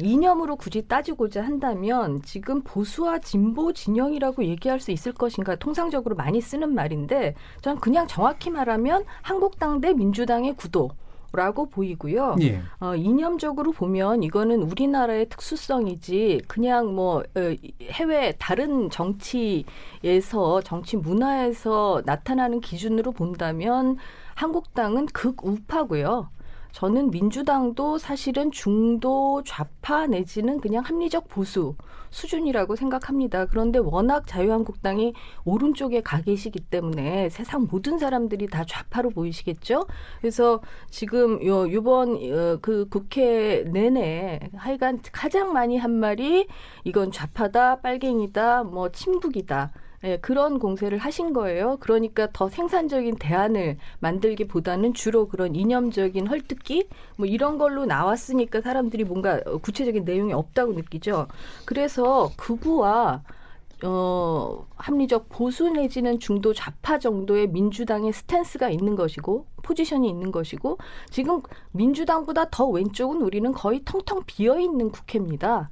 이념으로 굳이 따지고자 한다면 지금 보수와 진보 진영이라고 얘기할 수 있을 것인가 통상적으로 많이 쓰는 말인데 저는 그냥 정확히 말하면 한국당 대 민주당의 구도. 라고 보이고요. 예. 어, 이념적으로 보면 이거는 우리나라의 특수성이지 그냥 뭐 어, 해외 다른 정치에서 정치 문화에서 나타나는 기준으로 본다면 한국당은 극우파고요. 저는 민주당도 사실은 중도 좌파 내지는 그냥 합리적 보수 수준이라고 생각합니다. 그런데 워낙 자유한국당이 오른쪽에 가 계시기 때문에 세상 모든 사람들이 다 좌파로 보이시겠죠. 그래서 지금 요 요번 어, 그 국회 내내 하여간 가장 많이 한 말이 이건 좌파다, 빨갱이다, 뭐 친북이다. 예, 그런 공세를 하신 거예요. 그러니까 더 생산적인 대안을 만들기보다는 주로 그런 이념적인 헐뜯기 뭐 이런 걸로 나왔으니까 사람들이 뭔가 구체적인 내용이 없다고 느끼죠. 그래서 극우와 어, 합리적 보수 내지는 중도 좌파 정도의 민주당의 스탠스가 있는 것이고 포지션이 있는 것이고 지금 민주당보다 더 왼쪽은 우리는 거의 텅텅 비어 있는 국회입니다.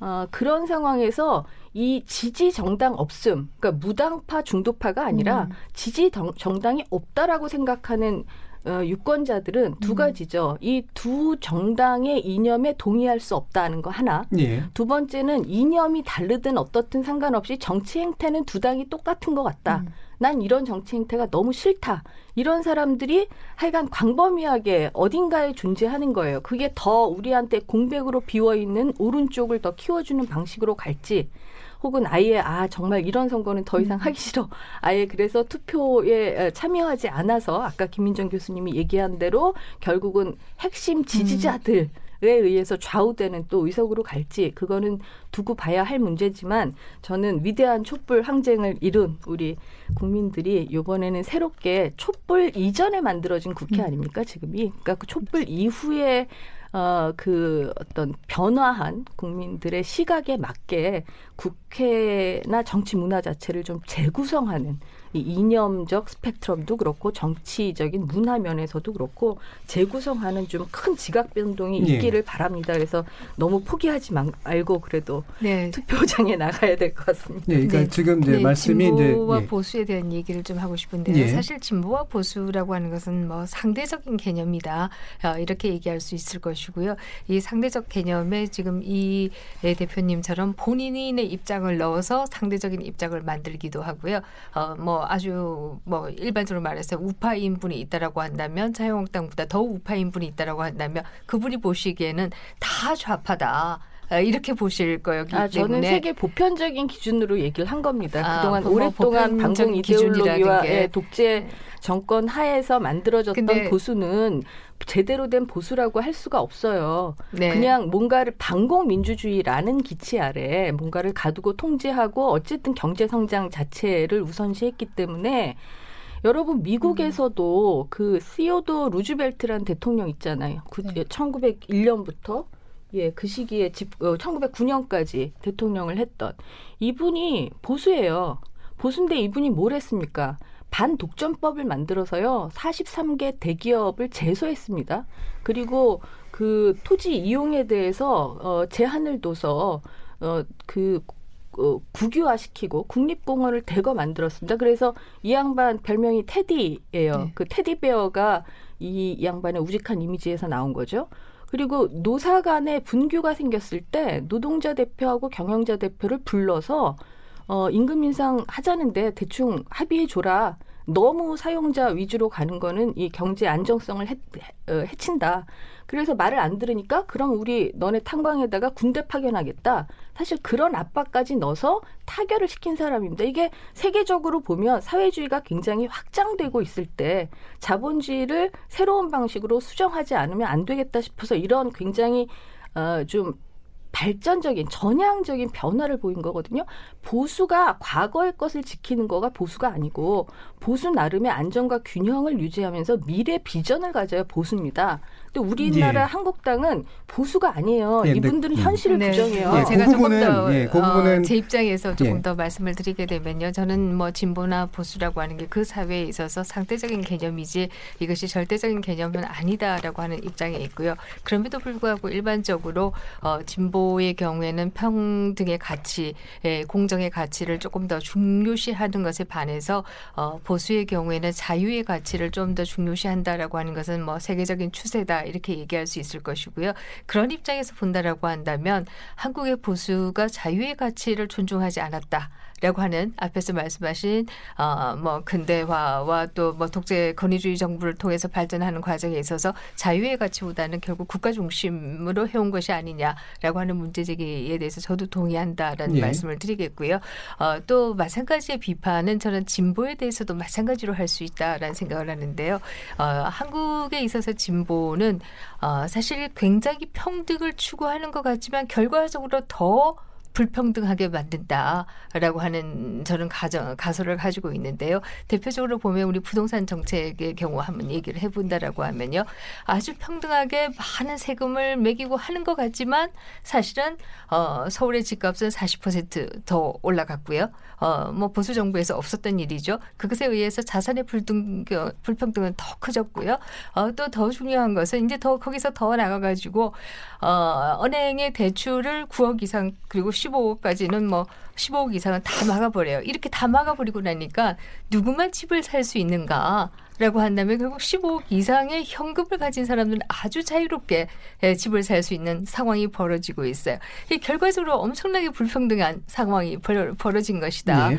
어, 그런 상황에서 이 지지 정당 없음, 그러니까 무당파 중도파가 아니라 음. 지지 정당이 없다라고 생각하는 어, 유권자들은 두 음. 가지죠. 이두 정당의 이념에 동의할 수 없다는 거 하나. 예. 두 번째는 이념이 다르든 어떻든 상관없이 정치 행태는 두 당이 똑같은 것 같다. 음. 난 이런 정치 행태가 너무 싫다. 이런 사람들이 하여간 광범위하게 어딘가에 존재하는 거예요. 그게 더 우리한테 공백으로 비워 있는 오른쪽을 더 키워주는 방식으로 갈지 혹은 아예 아 정말 이런 선거는 더 이상 음. 하기 싫어. 아예 그래서 투표에 참여하지 않아서 아까 김민정 교수님이 얘기한 대로 결국은 핵심 지지자들 음. 에 의해서 좌우되는 또 의석으로 갈지 그거는 두고 봐야 할 문제지만 저는 위대한 촛불 항쟁을 이룬 우리 국민들이 이번에는 새롭게 촛불 이전에 만들어진 국회 음. 아닙니까 지금이 그러니까 그 촛불 이후에 어, 그 어떤 변화한 국민들의 시각에 맞게 국회나 정치 문화 자체를 좀 재구성하는 이 이념적 스펙트럼도 그렇고 정치적인 문화 면에서도 그렇고 재구성하는 좀 큰 지각 변동이 네. 있기를 바랍니다. 그래서 너무 포기하지 말고 그래도 네. 투표장에 나가야 될 것 같습니다. 네, 그러니까 네. 지금 이제 네, 말씀이 진보와 이제, 예. 보수에 대한 얘기를 좀 하고 싶은데요. 예. 사실 진보와 보수라고 하는 것은 뭐 상대적인 개념이다 어, 이렇게 얘기할 수 있을 것이고요. 이 상대적 개념에 지금 이 대표님처럼 본인의 입장을 넣어서 상대적인 입장을 만들기도 하고요. 어, 뭐 아주 뭐 일반적으로 말해서 우파인 분이 있다라고 한다면 자유한국당보다 더 우파인 분이 있다라고 한다면 그분이 보시기에는 다 좌파다. 아, 이렇게 보실 거였기 아, 저는 세계 보편적인 기준으로 얘기를 한 겁니다. 아, 그동안 뭐 오랫동안 방공 이데올로기와 예, 독재 정권 하에서 만들어졌던 보수는 제대로 된 보수라고 할 수가 없어요. 네. 그냥 뭔가를 반공 민주주의라는 기치 아래 뭔가를 가두고 통제하고 어쨌든 경제 성장 자체를 우선시했기 때문에 여러분 미국에서도 음. 그 시오도 루즈벨트라는 대통령 있잖아요. 그 네. 1901년부터 예, 그 시기에 집, 어, 1909년까지 대통령을 했던 이분이 보수예요. 보수인데 이분이 뭘 했습니까? 반독점법을 만들어서요. 43개 대기업을 제소했습니다. 그리고 그 토지 이용에 대해서 어 제한을 둬서 어그 어, 국유화시키고 국립공원을 대거 만들었습니다. 그래서 이 양반 별명이 테디예요. 네. 그 테디베어가 이 양반의 우직한 이미지에서 나온 거죠. 그리고 노사 간의 분규가 생겼을 때 노동자 대표하고 경영자 대표를 불러서 어, 임금 인상 하자는데 대충 합의해 줘라. 너무 사용자 위주로 가는 거는 이 경제 안정성을 해, 어, 해친다. 그래서 말을 안 들으니까 그럼 우리 너네 탄광에다가 군대 파견하겠다. 사실 그런 압박까지 넣어서 타결을 시킨 사람입니다. 이게 세계적으로 보면 사회주의가 굉장히 확장되고 있을 때 자본주의를 새로운 방식으로 수정하지 않으면 안 되겠다 싶어서 이런 굉장히 어, 좀 발전적인 전향적인 변화를 보인 거거든요. 보수가 과거의 것을 지키는 거가 보수가 아니고 보수 나름의 안정과 균형을 유지하면서 미래 비전을 가져야 보수입니다. 근데 우리나라 예. 한국당은 보수가 아니에요. 예, 이분들은 네. 현실을 네. 부정해요. 예, 제가 그 조금 더, 예, 그 어, 제 입장에서 조금 예. 더 말씀을 드리게 되면요. 저는 뭐 진보나 보수라고 하는 게 그 사회에 있어서 상대적인 개념이지 이것이 절대적인 개념은 아니다라고 하는 입장에 있고요. 그럼에도 불구하고 일반적으로 어, 진보의 경우에는 평등의 가치, 예, 공정의 가치를 조금 더 중요시하는 것에 반해서 어, 보수의 경우에는 자유의 가치를 좀 더 중요시한다라고 하는 것은 뭐 세계적인 추세다. 이렇게 얘기할 수 있을 것이고요. 그런 입장에서 본다라고 한다면 한국의 보수가 자유의 가치를 존중하지 않았다. 라고 하는 앞에서 말씀하신 어 뭐 근대화와 또 뭐 독재 권위주의 정부를 통해서 발전하는 과정에 있어서 자유의 가치보다는 결국 국가 중심으로 해온 것이 아니냐라고 하는 문제 제기에 대해서 저도 동의한다라는 예. 말씀을 드리겠고요. 어, 또 마찬가지의 비판은 저는 진보에 대해서도 마찬가지로 할 수 있다라는 생각을 하는데요. 어, 한국에 있어서 진보는 어, 사실 굉장히 평등을 추구하는 것 같지만 결과적으로 더 불평등하게 만든다라고 하는 저는 가정 가설을 가지고 있는데요. 대표적으로 보면 우리 부동산 정책의 경우 한번 얘기를 해본다라고 하면요, 아주 평등하게 많은 세금을 매기고 하는 것 같지만 사실은 어, 서울의 집값은 40%더 올라갔고요. 어, 뭐 보수 정부에서 없었던 일이죠. 그것에 의해서 자산의 불등, 불평등은 더 커졌고요. 어, 또 더 중요한 것은 이제 더 거기서 더 나가가지고 어, 은행의 대출을 9억 이상 그리고 15억까지는 뭐 15억 이상은 다 막아버려요. 이렇게 다 막아버리고 나니까 누구만 집을 살 수 있는가? 라고 한다면 결국 15억 이상의 현금을 가진 사람들은 아주 자유롭게 예, 집을 살 수 있는 상황이 벌어지고 있어요. 결과적으로 엄청나게 불평등한 상황이 벌어진 것이다. 네.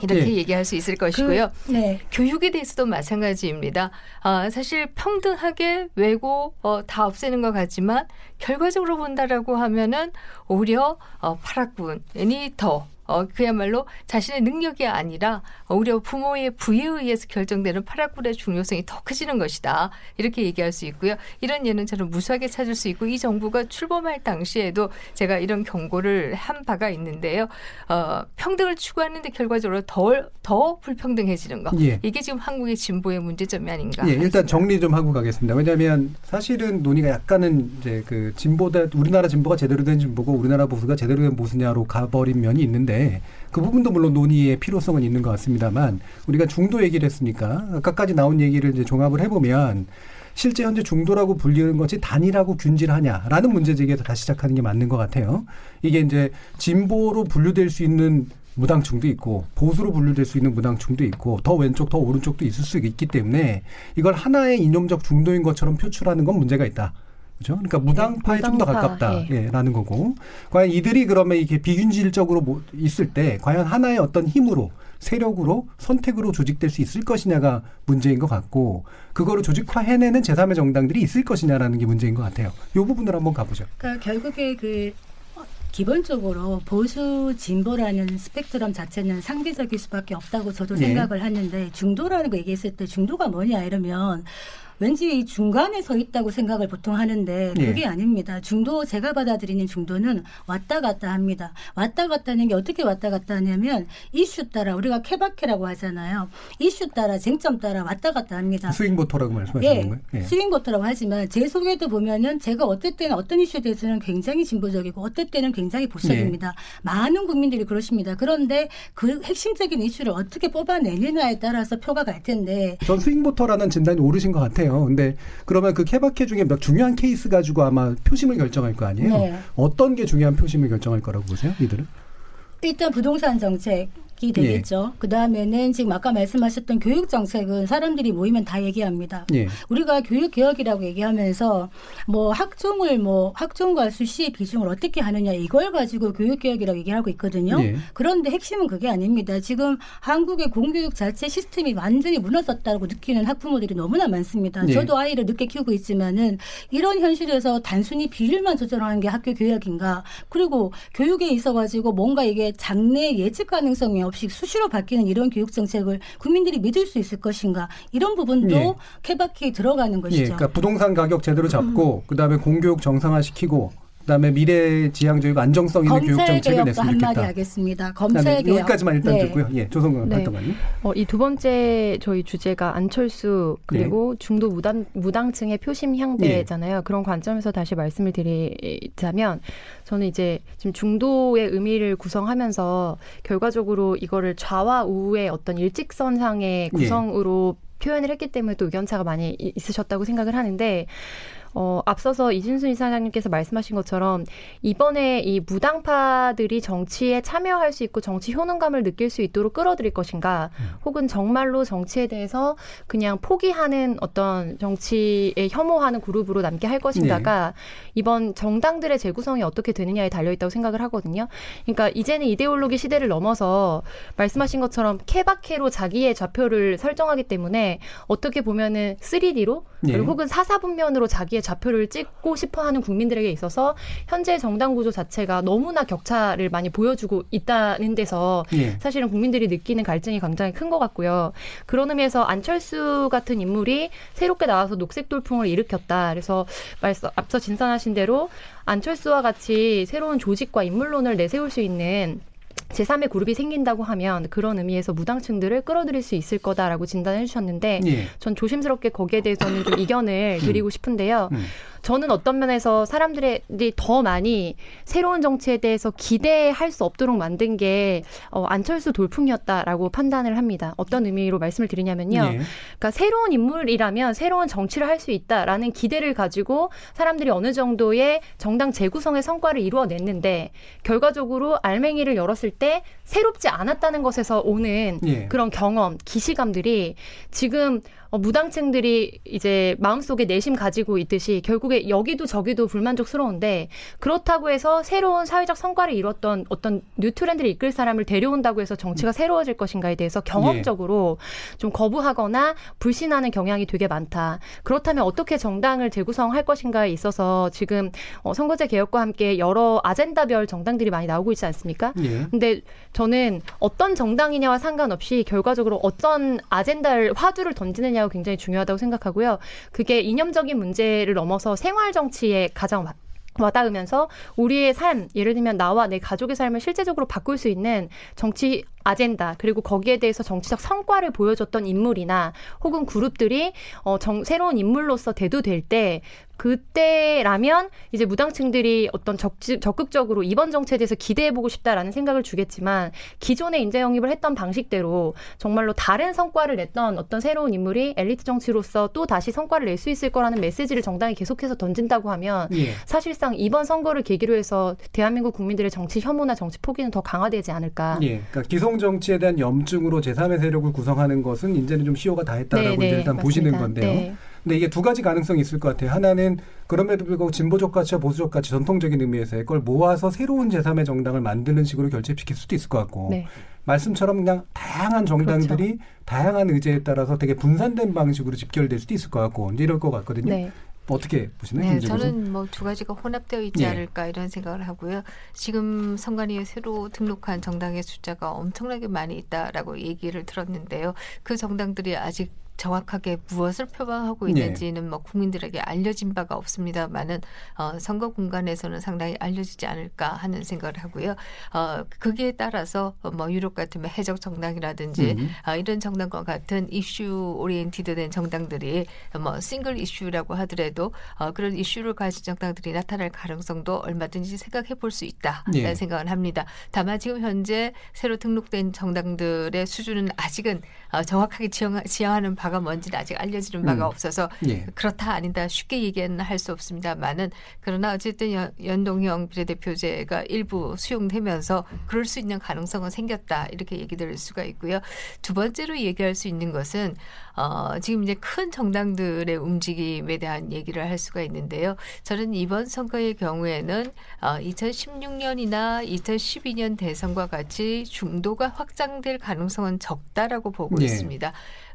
이렇게 네. 얘기할 수 있을 것이고요. 그, 네. 교육에 대해서도 마찬가지입니다. 아, 사실 평등하게 외고 어, 다 없애는 것 같지만 결과적으로 본다라고 하면은 오히려 어, 파락군이 더 어, 그야말로 자신의 능력이 아니라 오히려 부모의 부에 의해서 결정되는 파라굴의 중요성이 더 커지는 것이다. 이렇게 얘기할 수 있고요. 이런 예는 저는 무수하게 찾을 수 있고 이 정부가 출범할 당시에도 제가 이런 경고를 한 바가 있는데요. 어, 평등을 추구하는데 결과적으로 더, 더 불평등해지는 거. 예. 이게 지금 한국의 진보의 문제점이 아닌가. 예, 일단 정리 좀 하고 가겠습니다. 왜냐하면 사실은 논의가 약간은 이제 그 진보다 우리나라 진보가 제대로 된 진보고 우리나라 보수가 제대로 된 보수냐로 가버린 면이 있는데 그 부분도 물론 논의의 필요성은 있는 것 같습니다만 우리가 중도 얘기를 했으니까 아까까지 나온 얘기를 이제 종합을 해보면 실제 현재 중도라고 불리는 것이 단일하고 균질하냐라는 문제 제기에서 다시 시작하는 게 맞는 것 같아요. 이게 이제 진보로 분류될 수 있는 무당층도 있고 보수로 분류될 수 있는 무당층도 있고 더 왼쪽 더 오른쪽도 있을 수 있기 때문에 이걸 하나의 이념적 중도인 것처럼 표출하는 건 문제가 있다. 그죠? 그러니까 무당파에 좀더 가깝다라는 예. 예, 거고 과연 이들이 그러면 이게 비균질적으로 뭐 있을 때 과연 하나의 어떤 힘으로 세력으로 선택으로 조직될 수 있을 것이냐가 문제인 것 같고 그거를 조직화해내는 제3의 정당들이 있을 것이냐라는 게 문제인 것 같아요. 이 부분을 한번 가보죠. 그러니까 결국에 그 기본적으로 보수 진보라는 스펙트럼 자체는 상대적일 수밖에 없다고 저도 네. 생각을 하는데 중도라는 거 얘기했을 때 중도가 뭐냐 이러면 왠지 중간에 서 있다고 생각을 보통 하는데 네. 그게 네. 아닙니다. 중도 제가 받아들이는 중도는 왔다 갔다 합니다. 왔다 갔다 하는 게 어떻게 왔다 갔다 하냐면 이슈 따라 우리가 케바케라고 하잖아요. 이슈 따라 쟁점 따라 왔다 갔다 합니다. 스윙보터라고 말씀하시는 예, 거예요? 예. swing voter라고 하지만 제 속에도 보면은 제가 어떨 때는 어떤 이슈에 대해서는 굉장히 진보적이고 어떨 때는 굉장히 보수적입니다. 네. 많은 국민들이 그러십니다. 그런데 그 핵심적인 이슈를 어떻게 뽑아내느냐에 따라서 표가 갈 텐데 전 swing voter라는 진단이 옳으신 것 같아요. 거예요. 근데 그러면 그 케바케 중에 몇 중요한 케이스 가지고 아마 표심을 결정할 거 아니에요? 네. 어떤 게 중요한 표심을 결정할 거라고 보세요, 이들은? 일단 부동산 정책 이 되겠죠. 예. 그 다음에는 지금 아까 말씀하셨던 교육 정책은 사람들이 모이면 다 얘기합니다. 예. 우리가 교육 개혁이라고 얘기하면서 뭐 학종을 뭐 학종과 수시의 비중을 어떻게 하느냐 이걸 가지고 교육 개혁이라고 얘기하고 있거든요. 예. 그런데 핵심은 그게 아닙니다. 지금 한국의 공교육 자체 시스템이 완전히 무너졌다고 느끼는 학부모들이 너무나 많습니다. 예. 저도 아이를 늦게 키우고 있지만은 이런 현실에서 단순히 비율만 조절하는 게 학교 교육인가? 그리고 교육에 있어 가지고 뭔가 이게 장래 예측 가능성이 없이 수시로 바뀌는 이런 교육 정책을 국민들이 믿을 수 있을 것인가 이런 부분도 예. 케바키에 들어가는 것이죠. 예, 그러니까 부동산 가격 제대로 잡고 음. 그다음에 공교육 정상화시키고 그다음에 미래 지향적이고 안정성 있는 교육 정책을 냈으면 좋겠다. 한마디 하겠습니다. 검찰 개혁 여기까지만 일단 네. 듣고요. 예, 조성근 네. 활동가님. 어, 이 두 번째 저희 주제가 안철수 그리고 네. 중도 무당 무당층의 표심 향배잖아요. 네. 그런 관점에서 다시 말씀을 드리자면 저는 이제 지금 중도의 의미를 구성하면서 결과적으로 이거를 좌와 우의 어떤 일직선상의 예. 구성으로 표현을 했기 때문에 또 의견 차가 많이 있으셨다고 생각을 하는데 어, 앞서서 이진순 이사장님께서 말씀하신 것처럼 이번에 이 무당파들이 정치에 참여할 수 있고 정치 효능감을 느낄 수 있도록 끌어들일 것인가, 음. 혹은 정말로 정치에 대해서 그냥 포기하는 어떤 정치에 혐오하는 그룹으로 남게 할 것인가가 네. 이번 정당들의 재구성이 어떻게 되느냐에 달려 있다고 생각을 하거든요. 그러니까 이제는 이데올로기 시대를 넘어서 말씀하신 것처럼 케바케로 자기의 좌표를 설정하기 때문에 어떻게 보면은 3D로 네. 혹은 사사분면으로 자기의 좌표를 찍고 싶어 하는 국민들에게 있어서 현재 정당 구조 자체가 너무나 격차를 많이 보여주고 있다는 데서 예. 사실은 국민들이 느끼는 갈증이 굉장히 큰 것 같고요. 그런 의미에서 안철수 같은 인물이 새롭게 나와서 녹색 돌풍을 일으켰다. 그래서 말씀 앞서 진단하신 대로 안철수와 같이 새로운 조직과 인물론을 내세울 수 있는 제3의 그룹이 생긴다고 하면 그런 의미에서 무당층들을 끌어들일 수 있을 거다라고 진단해 주셨는데 예. 전 조심스럽게 거기에 대해서는 좀 이견을 드리고 싶은데요. 음. 저는 어떤 면에서 사람들이 더 많이 새로운 정치에 대해서 기대할 수 없도록 만든 게 어, 안철수 돌풍이었다라고 판단을 합니다. 어떤 의미로 말씀을 드리냐면요. 예. 그러니까 새로운 인물이라면 새로운 정치를 할 수 있다라는 기대를 가지고 사람들이 어느 정도의 정당 재구성의 성과를 이루어냈는데 결과적으로 알맹이를 열었을 때 새롭지 않았다는 것에서 오는 예. 그런 경험, 기시감들이 지금 어, 무당층들이 이제 마음속에 내심 가지고 있듯이 결국 에 여기도 저기도 불만족스러운데 그렇다고 해서 새로운 사회적 성과를 이뤘던 어떤 new trend를 이끌 사람을 데려온다고 해서 정치가 새로워질 것인가에 대해서 경험적으로 좀 거부하거나 불신하는 경향이 되게 많다. 그렇다면 어떻게 정당을 재구성할 것인가에 있어서 지금 어, 선거제 개혁과 함께 여러 아젠다별 정당들이 많이 나오고 있지 않습니까? 예. 근데 저는 어떤 정당이냐와 상관없이 결과적으로 어떤 아젠다를 화두를 던지느냐가 굉장히 중요하다고 생각하고요. 그게 이념적인 문제를 넘어서 생활 정치에 가장 와- 와닿으면서 우리의 삶, 예를 들면 나와 내 가족의 삶을 실제적으로 바꿀 수 있는 정치 아젠다 그리고 거기에 대해서 정치적 성과를 보여줬던 인물이나 혹은 그룹들이 어, 정, 새로운 인물로서 대두될 때 그때라면 이제 무당층들이 어떤 적, 적극적으로 이번 정치에 대해서 기대해보고 싶다라는 생각을 주겠지만 기존에 인재 영입을 했던 방식대로 정말로 다른 성과를 냈던 어떤 새로운 인물이 엘리트 정치로서 또 다시 성과를 낼 수 있을 거라는 메시지를 정당이 계속해서 던진다고 하면 예. 사실상 이번 선거를 계기로 해서 대한민국 국민들의 정치 혐오나 정치 포기는 더 강화되지 않을까. 예. 그러니까 기성 정치에 대한 염증으로 제3의 세력을 구성하는 것은 이제는 좀 시효가 다 했다라고 네, 이제 네, 일단 맞습니다. 보시는 건데요. 네. 근데 이게 두 가지 가능성이 있을 것 같아요. 하나는 그럼에도 불구하고 진보적 가치와 보수적 가치 전통적인 의미에서 그걸 모아서 새로운 제3의 정당을 만드는 식으로 결집시킬 수도 있을 것 같고 네. 말씀처럼 그냥 다양한 정당들이 다양한 의제에 따라서 되게 분산된 방식으로 집결될 수도 있을 것 같고 이제 이럴 것 같거든요. 네. 어떻게 보시나요? 네? 저는 뭐 두 가지가 혼합되어 있지 예. 않을까 이런 생각을 하고요. 지금 선관위에 새로 등록한 정당의 숫자가 엄청나게 많이 있다라고 얘기를 들었는데요. 그 정당들이 아직 정확하게 무엇을 표방하고 네. 있는지는 뭐 국민들에게 알려진 바가 없습니다만은 어, 선거 공간에서는 상당히 알려지지 않을까 하는 생각을 하고요. 어, 거기에 따라서 뭐 유럽 같으면 해적 정당이라든지 음. 아, 이런 정당과 같은 issue oriented된 정당들이 뭐 single issue라고 하더라도 어, 그런 이슈를 가진 정당들이 나타날 가능성도 얼마든지 생각해 볼 수 있다라는 예. 생각을 합니다. 다만 지금 현재 새로 등록된 정당들의 수준은 아직은 어, 정확하게 지향하는 바가 뭔지는 아직 알려지는 바가 음. 없어서 예. 그렇다 아니다 쉽게 얘기는 할 수 없습니다만은 그러나 어쨌든 연, 연동형 비례대표제가 일부 수용되면서 그럴 수 있는 가능성은 생겼다 이렇게 얘기 드릴 수가 있고요. 두 번째로 얘기할 수 있는 것은 어, 지금 이제 큰 정당들의 움직임에 대한 얘기를 할 수가 있는데요. 저는 이번 선거의 경우에는 어, 2016년이나 2012년 대선과 같이 중도가 확장될 가능성은 적다라고 보고 예. 있습니다.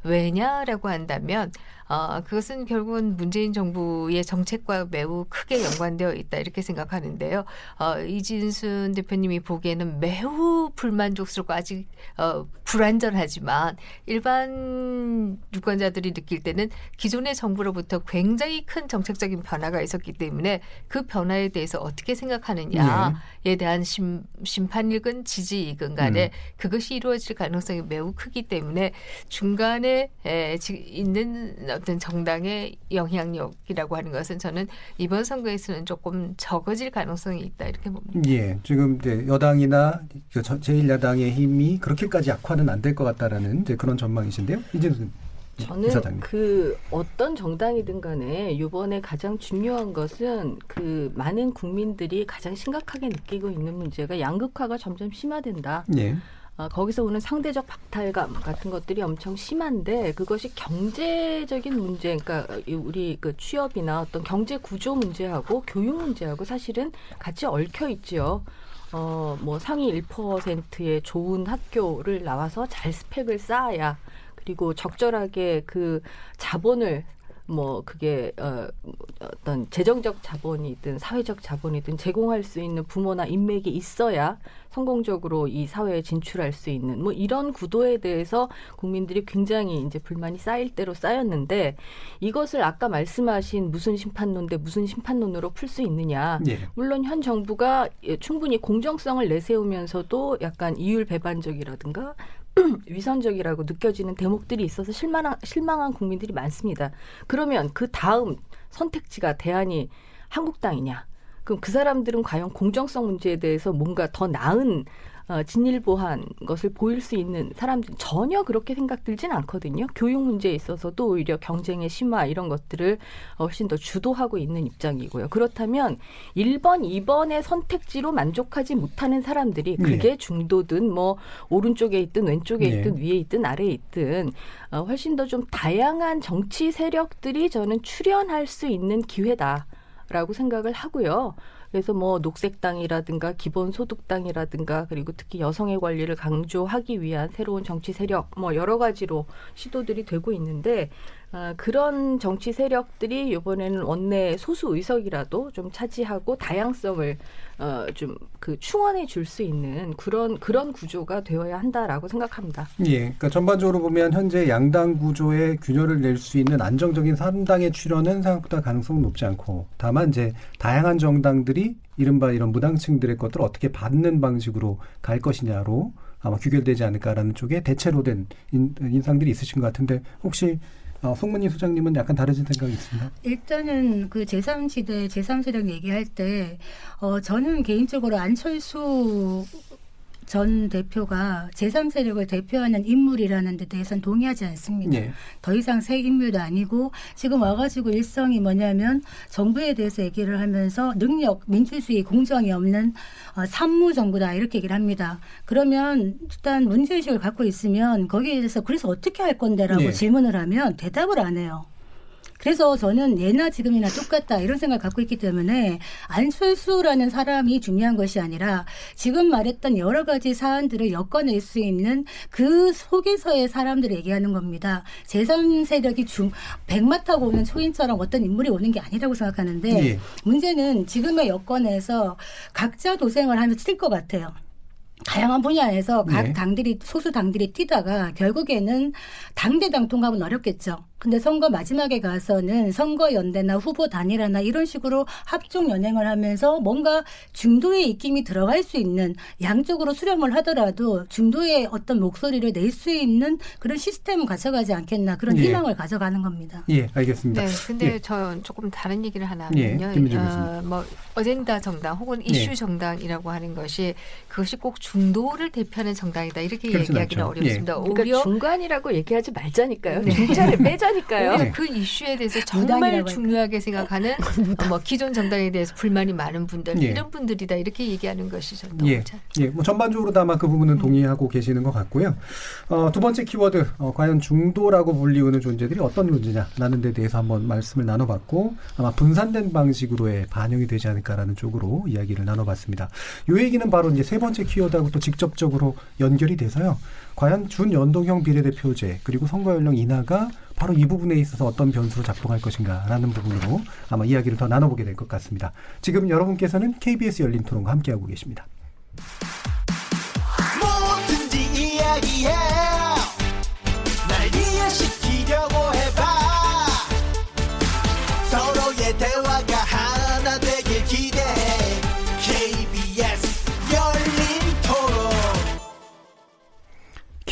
왜냐라고 한다면 어, 그것은 결국은 문재인 정부의 정책과 매우 크게 연관되어 있다 이렇게 생각하는데요. 어, 이진순 대표님이 보기에는 매우 불만족스럽고 아직 어, 불안전하지만 일반 유권자들이 느낄 때는 기존의 정부로부터 굉장히 큰 정책적인 변화가 있었기 때문에 그 변화에 대해서 어떻게 생각하느냐에 대한 심, 심판이건 지지이건 간에 그것이 이루어질 가능성이 매우 크기 때문에 중간에 에, 지- 있는 어떤 정당의 영향력이라고 하는 것은 저는 이번 선거에서는 조금 적어질 가능성이 있다 이렇게 봅니다. 예, 지금 이제 여당이나 그 저- 제1야당의 힘이 그렇게까지 약화는 안 될 것 같다라는 이제 그런 전망이신데요. 이진수 저는 이사장님. 그 어떤 정당이든 간에 이번에 가장 중요한 것은 그 많은 국민들이 가장 심각하게 느끼고 있는 문제가 양극화가 점점 심화된다. 예. 아, 거기서 오는 상대적 박탈감 같은 것들이 엄청 심한데 그것이 경제적인 문제, 그러니까 이 우리 그 취업이나 어떤 경제 구조 문제하고 교육 문제하고 사실은 같이 얽혀 있지요. 어, 뭐 상위 1%의 좋은 학교를 나와서 잘 스펙을 쌓아야 그리고 적절하게 그 자본을 뭐 그게 어, 어떤 재정적 자본이든 사회적 자본이든 제공할 수 있는 부모나 인맥이 있어야 성공적으로 이 사회에 진출할 수 있는 뭐 이런 구도에 대해서 국민들이 굉장히 이제 불만이 쌓일 대로 쌓였는데 이것을 아까 말씀하신 무슨 심판론 대 무슨 심판론으로 풀 수 있느냐 예. 물론 현 정부가 예, 충분히 공정성을 내세우면서도 약간 이율 배반적이라든가 위선적이라고 느껴지는 대목들이 있어서 실망한, 실망한 국민들이 많습니다. 그러면 그 다음 선택지가 대안이 한국당이냐? 그럼 그 사람들은 과연 공정성 문제에 대해서 뭔가 더 나은 어, 진일보한 것을 보일 수 있는 사람들 전혀 그렇게 생각 들진 않거든요. 교육 문제에 있어서도 오히려 경쟁의 심화 이런 것들을 훨씬 더 주도하고 있는 입장이고요. 그렇다면 1번, 2번의 선택지로 만족하지 못하는 사람들이 그게 네. 중도든 뭐 오른쪽에 있든 왼쪽에 네. 있든 위에 있든 아래에 있든 어, 훨씬 더 좀 다양한 정치 세력들이 저는 출연할 수 있는 기회다 라고 생각을 하고요. 그래서 뭐 녹색당이라든가 기본소득당이라든가 그리고 특히 여성의 권리를 강조하기 위한 새로운 정치 세력 뭐 여러 가지로 시도들이 되고 있는데 아, 그런 정치 세력들이 이번에는 원내 소수 의석이라도 좀 차지하고 다양성을 어, 좀 그 충원해 줄 수 있는 그런 그런 구조가 되어야 한다라고 생각합니다. 예, 그러니까 전반적으로 보면 현재 양당 구조에 균열을 낼 수 있는 안정적인 3당의 출현은 생각보다 가능성은 높지 않고 다만 이제 다양한 정당들이 이른바 이런 무당층들의 것들을 어떻게 받는 방식으로 갈 것이냐로 아마 규결되지 않을까라는 쪽에 대체로 된 인, 인상들이 있으신 것 같은데 혹시 어, 송문희 소장님은 약간 다르신 생각이 있습니다. 일단은 그 제3시대, 제3세력 얘기할 때, 어, 저는 개인적으로 안철수 전 대표가 제3세력을 대표하는 인물이라는 데 대해서는 동의하지 않습니다. 예. 더 이상 새 인물도 아니고 지금 와가지고 일성이 뭐냐면 정부에 대해서 얘기를 하면서 능력, 민주주의, 공정이 없는 어, 산무 정부다 이렇게 얘기를 합니다. 그러면 일단 문제의식을 갖고 있으면 거기에 대해서 그래서 어떻게 할 건데라고 예. 질문을 하면 대답을 안 해요. 그래서 저는 예나 지금이나 똑같다 이런 생각을 갖고 있기 때문에 안철수라는 사람이 중요한 것이 아니라 지금 말했던 여러 가지 사안들을 엮어낼 수 있는 그 속에서의 사람들을 얘기하는 겁니다. 제3세력이 중 백마 타고 오는 초인처럼 어떤 인물이 오는 게 아니라고 생각하는데 예. 문제는 지금의 여건에서 각자 도생을 하면서 뛸것 같아요. 다양한 분야에서 각 네. 당들이 소수 당들이 뛰다가 결국에는 당대당 통합은 어렵겠죠. 근데 선거 마지막에 가서는 선거 연대나 후보 단일화나 이런 식으로 합종 연행을 하면서 뭔가 중도의 입김이 들어갈 수 있는 양쪽으로 수렴을 하더라도 중도의 어떤 목소리를 낼 수 있는 그런 시스템을 가져가지 않겠나 그런 예. 희망을 가져가는 겁니다. 예, 알겠습니다. 네, 근데 예. 저 조금 다른 얘기를 하나 예, 하면요. 김민정 어, 뭐 어젠다 정당 혹은 이슈 예. 정당이라고 하는 것이 그것이 꼭 중도를 대표하는 정당이다 이렇게 얘기하기는 않죠. 어렵습니다. 그러니까 오히려 중간이라고 얘기하지 말자니까요. 네. 중자를 빼자니까요. 오히려 네. 그 이슈에 대해서 정말 중요하게 생각하는 어, 뭐 기존 정당에 대해서 불만이 많은 분들 예. 이런 분들이다 이렇게 얘기하는 것이 저는 너무 예, 잘. 예, 뭐 전반적으로 아마 그 부분은 동의하고 계시는 것 같고요. 어, 두 번째 키워드, 어, 과연 중도라고 불리우는 존재들이 어떤 존재냐라는 데 대해서 한번 말씀을 나눠봤고 아마 분산된 방식으로의 반영이 되지 않을까라는 쪽으로 이야기를 나눠봤습니다. 이 얘기는 바로 이제 세 번째 키워드 하고 또 직접적으로 연결이 돼서요. 과연 준연동형 비례대표제 그리고 선거 연령 인하가 바로 이 부분에 있어서 어떤 변수로 작동할 것인가라는 부분으로 아마 이야기를 더 나눠보게 될 것 같습니다. 지금 여러분께서는 KBS 열린 토론과 함께하고 계십니다. 뭐든지 이야기해 날 이해시키려고 해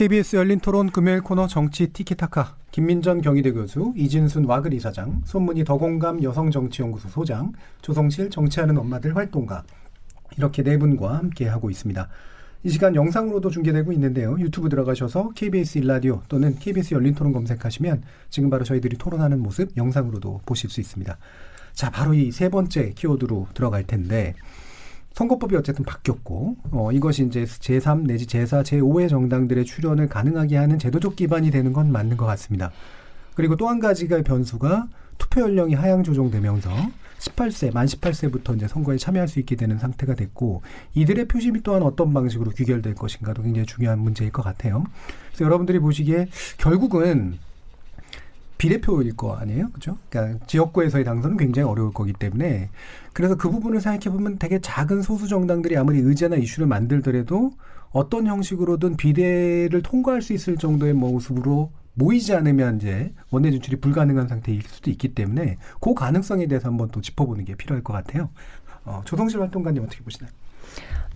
KBS 열린 토론 금요일 코너 정치 티키타카 김민전 경희대 교수, 이진순 와글 이사장, 손문희 더공감 여성정치연구소 소장, 조성실 정치하는 엄마들 활동가 이렇게 네 분과 함께 하고 있습니다. 이 시간 영상으로도 중계되고 있는데요. 유튜브 들어가셔서 KBS 일라디오 또는 KBS 열린 토론 검색하시면 지금 바로 저희들이 토론하는 모습 영상으로도 보실 수 있습니다. 자, 바로 이 세 번째 키워드로 들어갈 텐데 선거법이 어쨌든 바뀌었고 어, 이것이 이제 제3 내지 제4, 제5의 정당들의 출연을 가능하게 하는 제도적 기반이 되는 건 맞는 것 같습니다. 그리고 또 한 가지가 변수가 투표 연령이 하향 조정되면서 18세, 만 18세부터 이제 선거에 참여할 수 있게 되는 상태가 됐고 이들의 표심이 또한 어떤 방식으로 귀결될 것인가도 굉장히 중요한 문제일 것 같아요. 그래서 여러분들이 보시기에 결국은 비례표일 거 아니에요, 그죠? 그러니까 지역구에서의 당선은 굉장히 어려울 거기 때문에 그래서 그 부분을 생각해 보면 되게 작은 소수 정당들이 아무리 의제나 이슈를 만들더라도 어떤 형식으로든 비례를 통과할 수 있을 정도의 모습으로 모이지 않으면 이제 원내 진출이 불가능한 상태일 수도 있기 때문에 그 가능성에 대해서 한번 또 짚어보는 게 필요할 것 같아요. 어, 조성실 활동가님 어떻게 보시나요?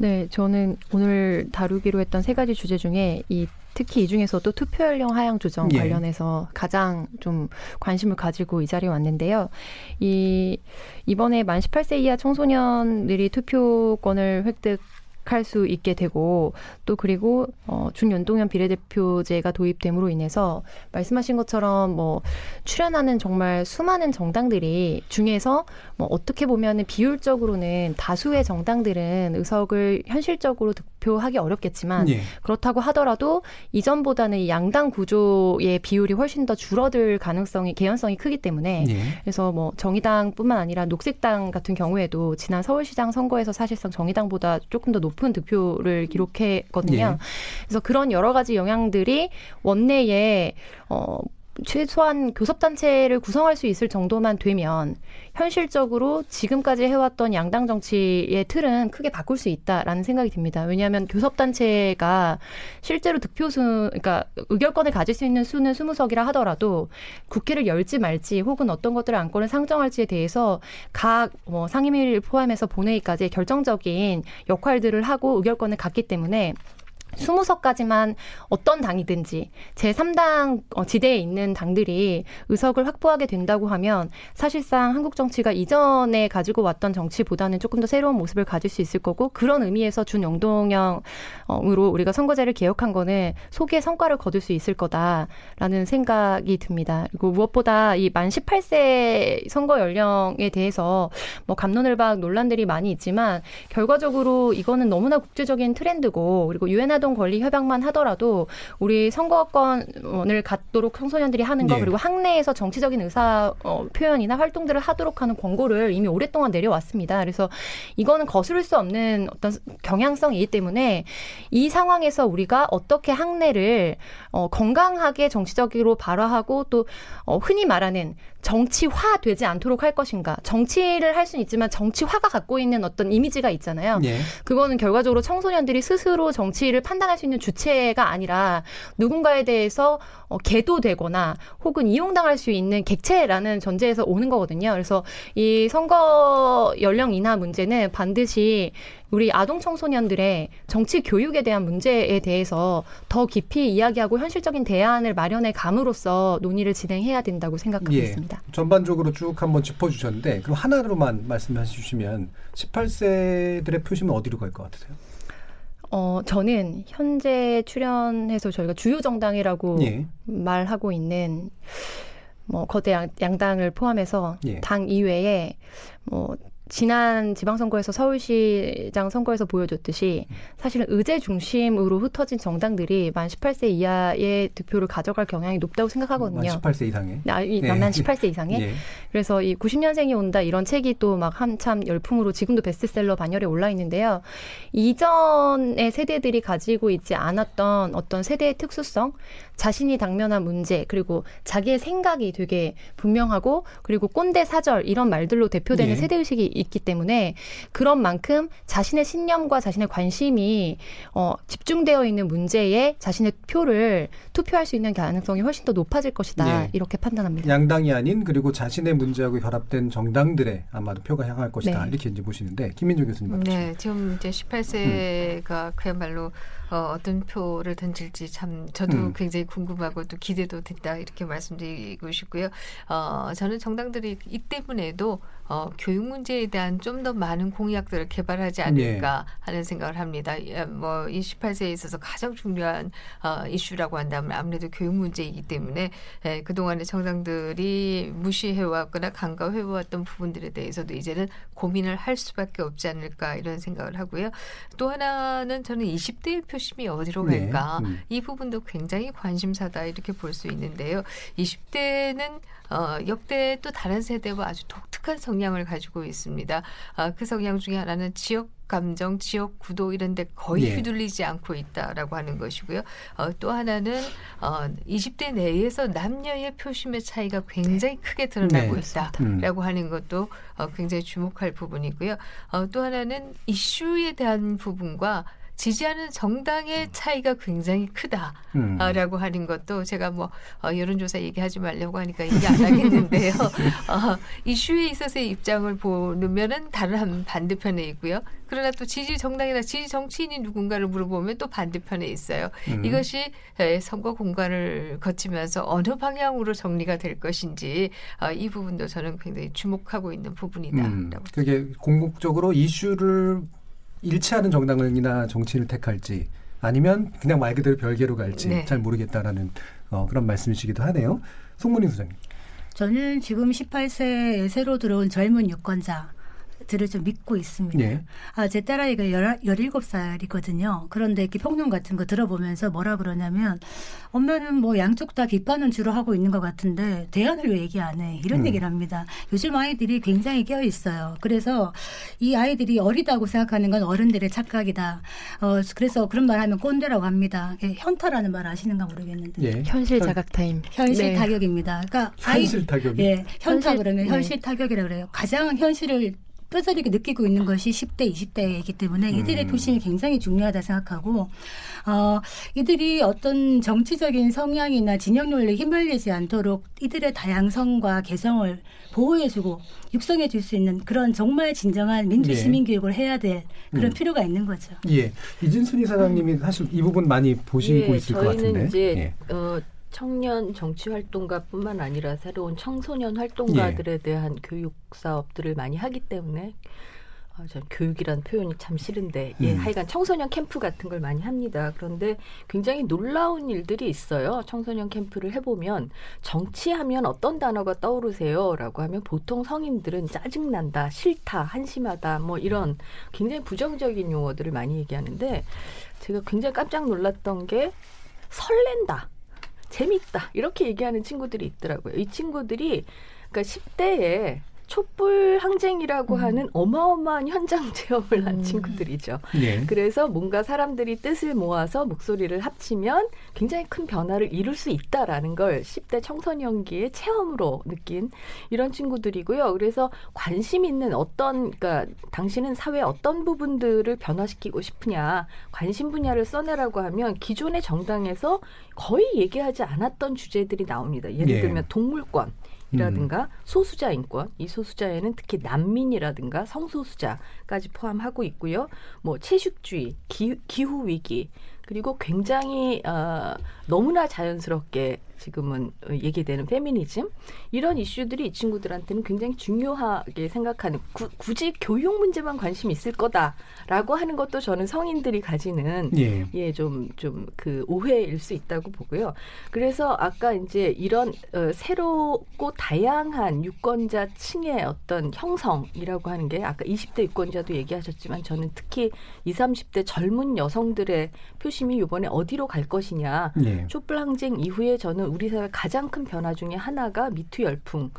네, 저는 오늘 다루기로 했던 세 가지 주제 중에 이 특히 이 중에서도 투표 연령 하향 조정 예. 관련해서 가장 좀 관심을 가지고 이 자리에 왔는데요. 이 이번에 만 18세 이하 청소년들이 투표권을 획득 할 수 있게 되고 또 그리고 어 준연동형 비례대표제가 도입됨으로 인해서 말씀하신 것처럼 뭐 출연하는 정말 수많은 정당들이 중에서 뭐 어떻게 보면은 비율적으로는 다수의 정당들은 의석을 현실적으로 득 표하기 어렵겠지만 예. 그렇다고 하더라도 이전보다는 이 양당 구조의 비율이 훨씬 더 줄어들 가능성이 개연성이 크기 때문에 예. 그래서 뭐 정의당뿐만 아니라 녹색당 같은 경우에도 지난 서울시장 선거에서 사실상 정의당보다 조금 더 높은 득표를 기록했거든요. 예. 그래서 그런 여러 가지 영향들이 원내에 어 최소한 교섭단체를 구성할 수 있을 정도만 되면 현실적으로 지금까지 해왔던 양당 정치의 틀은 크게 바꿀 수 있다라는 생각이 듭니다. 왜냐하면 교섭단체가 실제로 득표수, 그러니까 의결권을 가질 수 있는 수는 20석이라 하더라도 국회를 열지 말지 혹은 어떤 것들을 안건을 상정할지에 대해서 각 뭐 상임위를 포함해서 본회의까지 결정적인 역할들을 하고 의결권을 갖기 때문에 20석까지만 어떤 당이든지 제3당 어, 지대에 있는 당들이 의석을 확보하게 된다고 하면 사실상 한국 정치가 이전에 가지고 왔던 정치보다는 조금 더 새로운 모습을 가질 수 있을 거고 그런 의미에서 준영동형으로 우리가 선거제를 개혁한 거는 소기의 성과를 거둘 수 있을 거다라는 생각이 듭니다. 그리고 무엇보다 이 만 18세 선거 연령에 대해서 뭐 감론을박 논란들이 많이 있지만 결과적으로 이거는 너무나 국제적인 트렌드고 그리고 유엔 아동 권리 협약만 하더라도 우리 선거권을 갖도록 청소년들이 하는 거 예. 그리고 학내에서 정치적인 의사 어, 표현이나 활동들을 하도록 하는 권고를 이미 오랫동안 내려왔습니다. 그래서 이거는 거스를 수 없는 어떤 경향성이기 때문에 이 상황에서 우리가 어떻게 학내를 어, 건강하게 정치적으로 발화하고 또 어, 흔히 말하는 정치화 되지 않도록 할 것인가. 정치를 할 수는 있지만 정치화가 갖고 있는 어떤 이미지가 있잖아요. 예. 그거는 결과적으로 청소년들이 스스로 정치를 판단할 수 있는 주체가 아니라 누군가에 대해서 어, 계도되거나 혹은 이용당할 수 있는 객체라는 전제에서 오는 거거든요. 그래서 이 선거 연령 인하 문제는 반드시 우리 아동 청소년들의 정치 교육에 대한 문제에 대해서 더 깊이 이야기하고 현실적인 대안을 마련해 감으로써 논의를 진행해야 된다고 생각하고 예. 있습니다. 전반적으로 쭉 한번 짚어주셨는데 그럼 하나로만 말씀해 주시면 18세들의 표심은 어디로 갈 것 같으세요? 어, 저는 현재 출연해서 저희가 주요 정당이라고 예. 말하고 있는 뭐 거대 양, 양당을 포함해서 예. 당 이외에 뭐 지난 지방선거에서 서울시장 선거에서 보여줬듯이 사실은 의제 중심으로 흩어진 정당들이 만 18세 이하의 득표를 가져갈 경향이 높다고 생각하거든요. 만 18세 이상에. 나, 이, 예. 만 18세 이상에. 예. 그래서 이 90년생이 온다 이런 책이 또 막 한참 열풍으로 지금도 베스트셀러 반열에 올라 있는데요. 이전의 세대들이 가지고 있지 않았던 어떤 세대의 특수성, 자신이 당면한 문제, 그리고 자기의 생각이 되게 분명하고 그리고 꼰대 사절 이런 말들로 대표되는 예. 세대 의식이 있기 때문에 그런 만큼 자신의 신념과 자신의 관심이 어, 집중되어 있는 문제에 자신의 표를 투표할 수 있는 가능성이 훨씬 더 높아질 것이다. 예. 이렇게 판단합니다. 양당이 아닌 그리고 자신의 문제하고 결합된 정당들의 아마도 표가 향할 것이다 네. 이렇게 이제 보시는데 김민정 교수님 어떠십니까? 네, 지금 이제 18세가 그야말로 어, 어떤 표를 던질지 참 저도 음. 굉장히 궁금하고 또 기대도 된다 이렇게 말씀드리고 싶고요. 어, 저는 정당들이 이 때문에도 어, 교육 문제에 대한 좀 더 많은 공약들을 개발하지 않을까 하는 생각을 합니다. 예, 뭐, 이 18세에 있어서 가장 중요한 어, 이슈라고 한다면 아무래도 교육 문제이기 때문에 예, 그동안에 정당들이 무시해왔거나 간과해왔던 부분들에 대해서도 이제는 고민을 할 수밖에 없지 않을까 이런 생각을 하고요. 또 하나는 저는 20대의 표심이 어디로 네. 갈까? 음. 이 부분도 굉장히 관심사다 이렇게 볼 수 있는데요. 20대는 어, 역대 또 다른 세대와 아주 독 특한 성향을 가지고 있습니다. 아, 그 성향 중에 하나는 지역 감정, 지역 구도 이런 데 거의 예. 휘둘리지 않고 있다라고 하는 것이고요. 어, 또 하나는 어, 20대 내에서 남녀의 표심의 차이가 굉장히 크게 드러나고 네. 있다라고 하는 것도 어, 굉장히 주목할 부분이고요. 어, 또 하나는 이슈에 대한 부분과 지지하는 정당의 차이가 굉장히 크다. 음. 아, 라고 하는 것도 제가 뭐 어, 여론조사 얘기하지 말려고 하니까 얘기 안 하겠는데요. 어, 이슈에 있어서의 입장을 보면은 다른 한 반대편에 있고요. 그러나 또 지지 정당이나 지지 정치인이 누군가를 물어보면 또 반대편에 있어요. 음. 이것이 에, 선거 공간을 거치면서 어느 방향으로 정리가 될 것인지 어, 이 부분도 저는 굉장히 주목하고 있는 부분이다라고 음, 그게 궁극적으로 이슈를 일치하는 정당이나 정치인을 택할지 아니면 그냥 말 그대로 별개로 갈지 네. 잘 모르겠다라는 어, 그런 말씀이시기도 하네요. 송문희 소장님. 저는 지금 18세에 새로 들어온 젊은 유권자. 들을 좀 믿고 있습니다. 예. 아, 제 딸아이가 열, 17살이거든요. 그런데 이렇게 평론 같은 거 들어보면서 뭐라 그러냐면, 엄마는 뭐 양쪽 다 비판은 주로 하고 있는 것 같은데, 대안을 왜 얘기 안 해? 이런 음. 얘기를 합니다. 요즘 아이들이 굉장히 깨어 있어요. 그래서 이 아이들이 어리다고 생각하는 건 어른들의 착각이다. 어, 그래서 그런 말 하면 꼰대라고 합니다. 예, 현타라는 말 아시는가 모르겠는데. 예. 현실 자각 타임. 현실 네. 타격입니다. 그러니까 아이, 현실 타격이. 예, 현타 현실- 그러면 네. 현실 타격이라 그래요. 가장 현실을 뼈저리게 느끼고 있는 것이 10대, 20대이기 때문에 이들의 음. 표심이 굉장히 중요하다 생각하고, 어, 이들이 어떤 정치적인 성향이나 진영 논리에 휘말리지 않도록 이들의 다양성과 개성을 보호해주고 육성해줄 수 있는 그런 정말 진정한 민주 예. 시민 교육을 해야 될 그런 음. 필요가 있는 거죠. 예. 이진순 이사장님이 사실 이 부분 많이 보시고 예, 있을 것 저희는 같은데. 이제 예. 어, 청년 정치 활동가뿐만 아니라 새로운 청소년 활동가들에 예. 대한 교육 사업들을 많이 하기 때문에 아, 전 교육이란 표현이 참 싫은데 예, 음. 하여간 청소년 캠프 같은 걸 많이 합니다. 그런데 굉장히 놀라운 일들이 있어요. 청소년 캠프를 해보면 정치하면 어떤 단어가 떠오르세요?라고 하면 보통 성인들은 짜증난다, 싫다, 한심하다, 뭐 이런 굉장히 부정적인 용어들을 많이 얘기하는데 제가 굉장히 깜짝 놀랐던 게 설렌다. 재밌다 이렇게 얘기하는 친구들이 있더라고요. 이 친구들이 그러니까 10대에 촛불 항쟁이라고 하는 어마어마한 현장 체험을 한 음. 친구들이죠. 예. 그래서 뭔가 사람들이 뜻을 모아서 목소리를 합치면 굉장히 큰 변화를 이룰 수 있다라는 걸 10대 청소년기의 체험으로 느낀 이런 친구들이고요. 그래서 관심 있는 어떤 그러니까 당신은 사회 어떤 부분들을 변화시키고 싶으냐 관심 분야를 써내라고 하면 기존의 정당에서 거의 얘기하지 않았던 주제들이 나옵니다. 예를 예. 들면 동물권 이라든가 소수자 인권, 이 소수자에는 특히 난민이라든가 성소수자까지 포함하고 있고요. 뭐 채식주의, 기, 기후 위기, 그리고 굉장히 어, 너무나 자연스럽게 지금은 얘기되는 페미니즘 이런 이슈들이 이 친구들한테는 굉장히 중요하게 생각하는 구, 굳이 교육 문제만 관심 있을 거다라고 하는 것도 저는 성인들이 가지는 예. 예, 좀, 좀 그 오해일 수 있다고 보고요. 그래서 아까 이제 이런 어, 새롭고 다양한 유권자 층의 어떤 형성이라고 하는 게 아까 20대 유권자도 얘기하셨지만 저는 특히 20, 30대 젊은 여성들의 표심이 이번에 어디로 갈 것이냐. 예. 촛불 항쟁 이후에 저는 우리 사회 가장 큰 변화 중에 하나가 미투 열풍.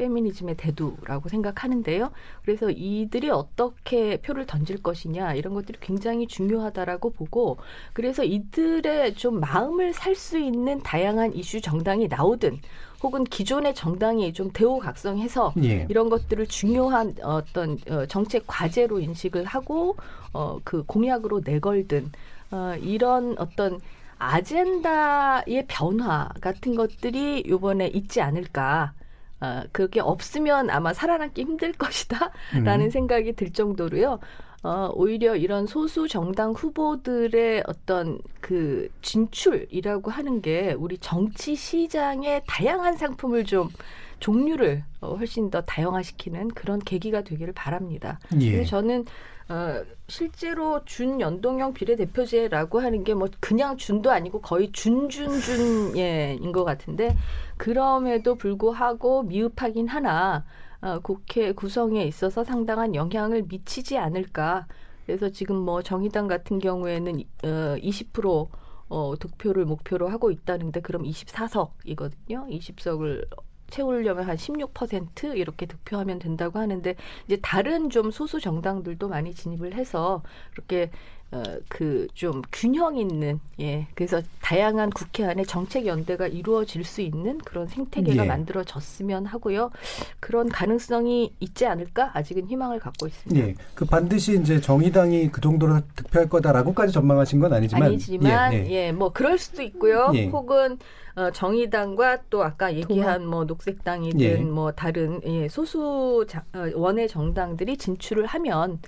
페미니즘의 대두라고 생각하는데요. 그래서 이들이 어떻게 표를 던질 것이냐 이런 것들이 굉장히 중요하다라고 보고 그래서 이들의 좀 마음을 살 수 있는 다양한 이슈 정당이 나오든 혹은 기존의 정당이 좀 대우각성해서 예. 이런 것들을 중요한 어떤 어, 정책 과제로 인식을 하고 어, 그 공약으로 내걸든 어, 이런 어떤 아젠다의 변화 같은 것들이 이번에 있지 않을까. 어, 그게 없으면 아마 살아남기 힘들 것이다 라는 음. 생각이 들 정도로요. 어, 오히려 이런 소수 정당 후보들의 어떤 그 진출이라고 하는 게 우리 정치 시장의 다양한 상품을 좀 종류를 어, 훨씬 더 다양화시키는 그런 계기가 되기를 바랍니다. 예. 그래서 저는 어, 실제로 준연동형 비례대표제라고 하는 게 뭐 그냥 준도 아니고 거의 준준준예인 것 같은데 그럼에도 불구하고 미흡하긴 하나 어, 국회 구성에 있어서 상당한 영향을 미치지 않을까. 그래서 지금 뭐 정의당 같은 경우에는 어, 20% 어, 득표를 목표로 하고 있다는데 그럼 24석이거든요. 20석을 채우려면 한 16% 이렇게 득표하면 된다고 하는데 이제 다른 좀 소수 정당들도 많이 진입을 해서 이렇게 어, 그 좀 균형 있는 예 그래서 다양한 국회 안에 정책 연대가 이루어질 수 있는 그런 생태계가 예. 만들어졌으면 하고요 그런 가능성이 있지 않을까 아직은 희망을 갖고 있습니다. 예, 그 반드시 이제 정의당이 그 정도로 득표할 거다라고까지 전망하신 건 아니지만, 아니지만 예, 예. 예, 뭐 그럴 수도 있고요. 예. 혹은 어, 정의당과 또 아까 얘기한 뭐 녹색당이든 예. 뭐 다른 예, 소수 자, 어, 원외 정당들이 진출을 하면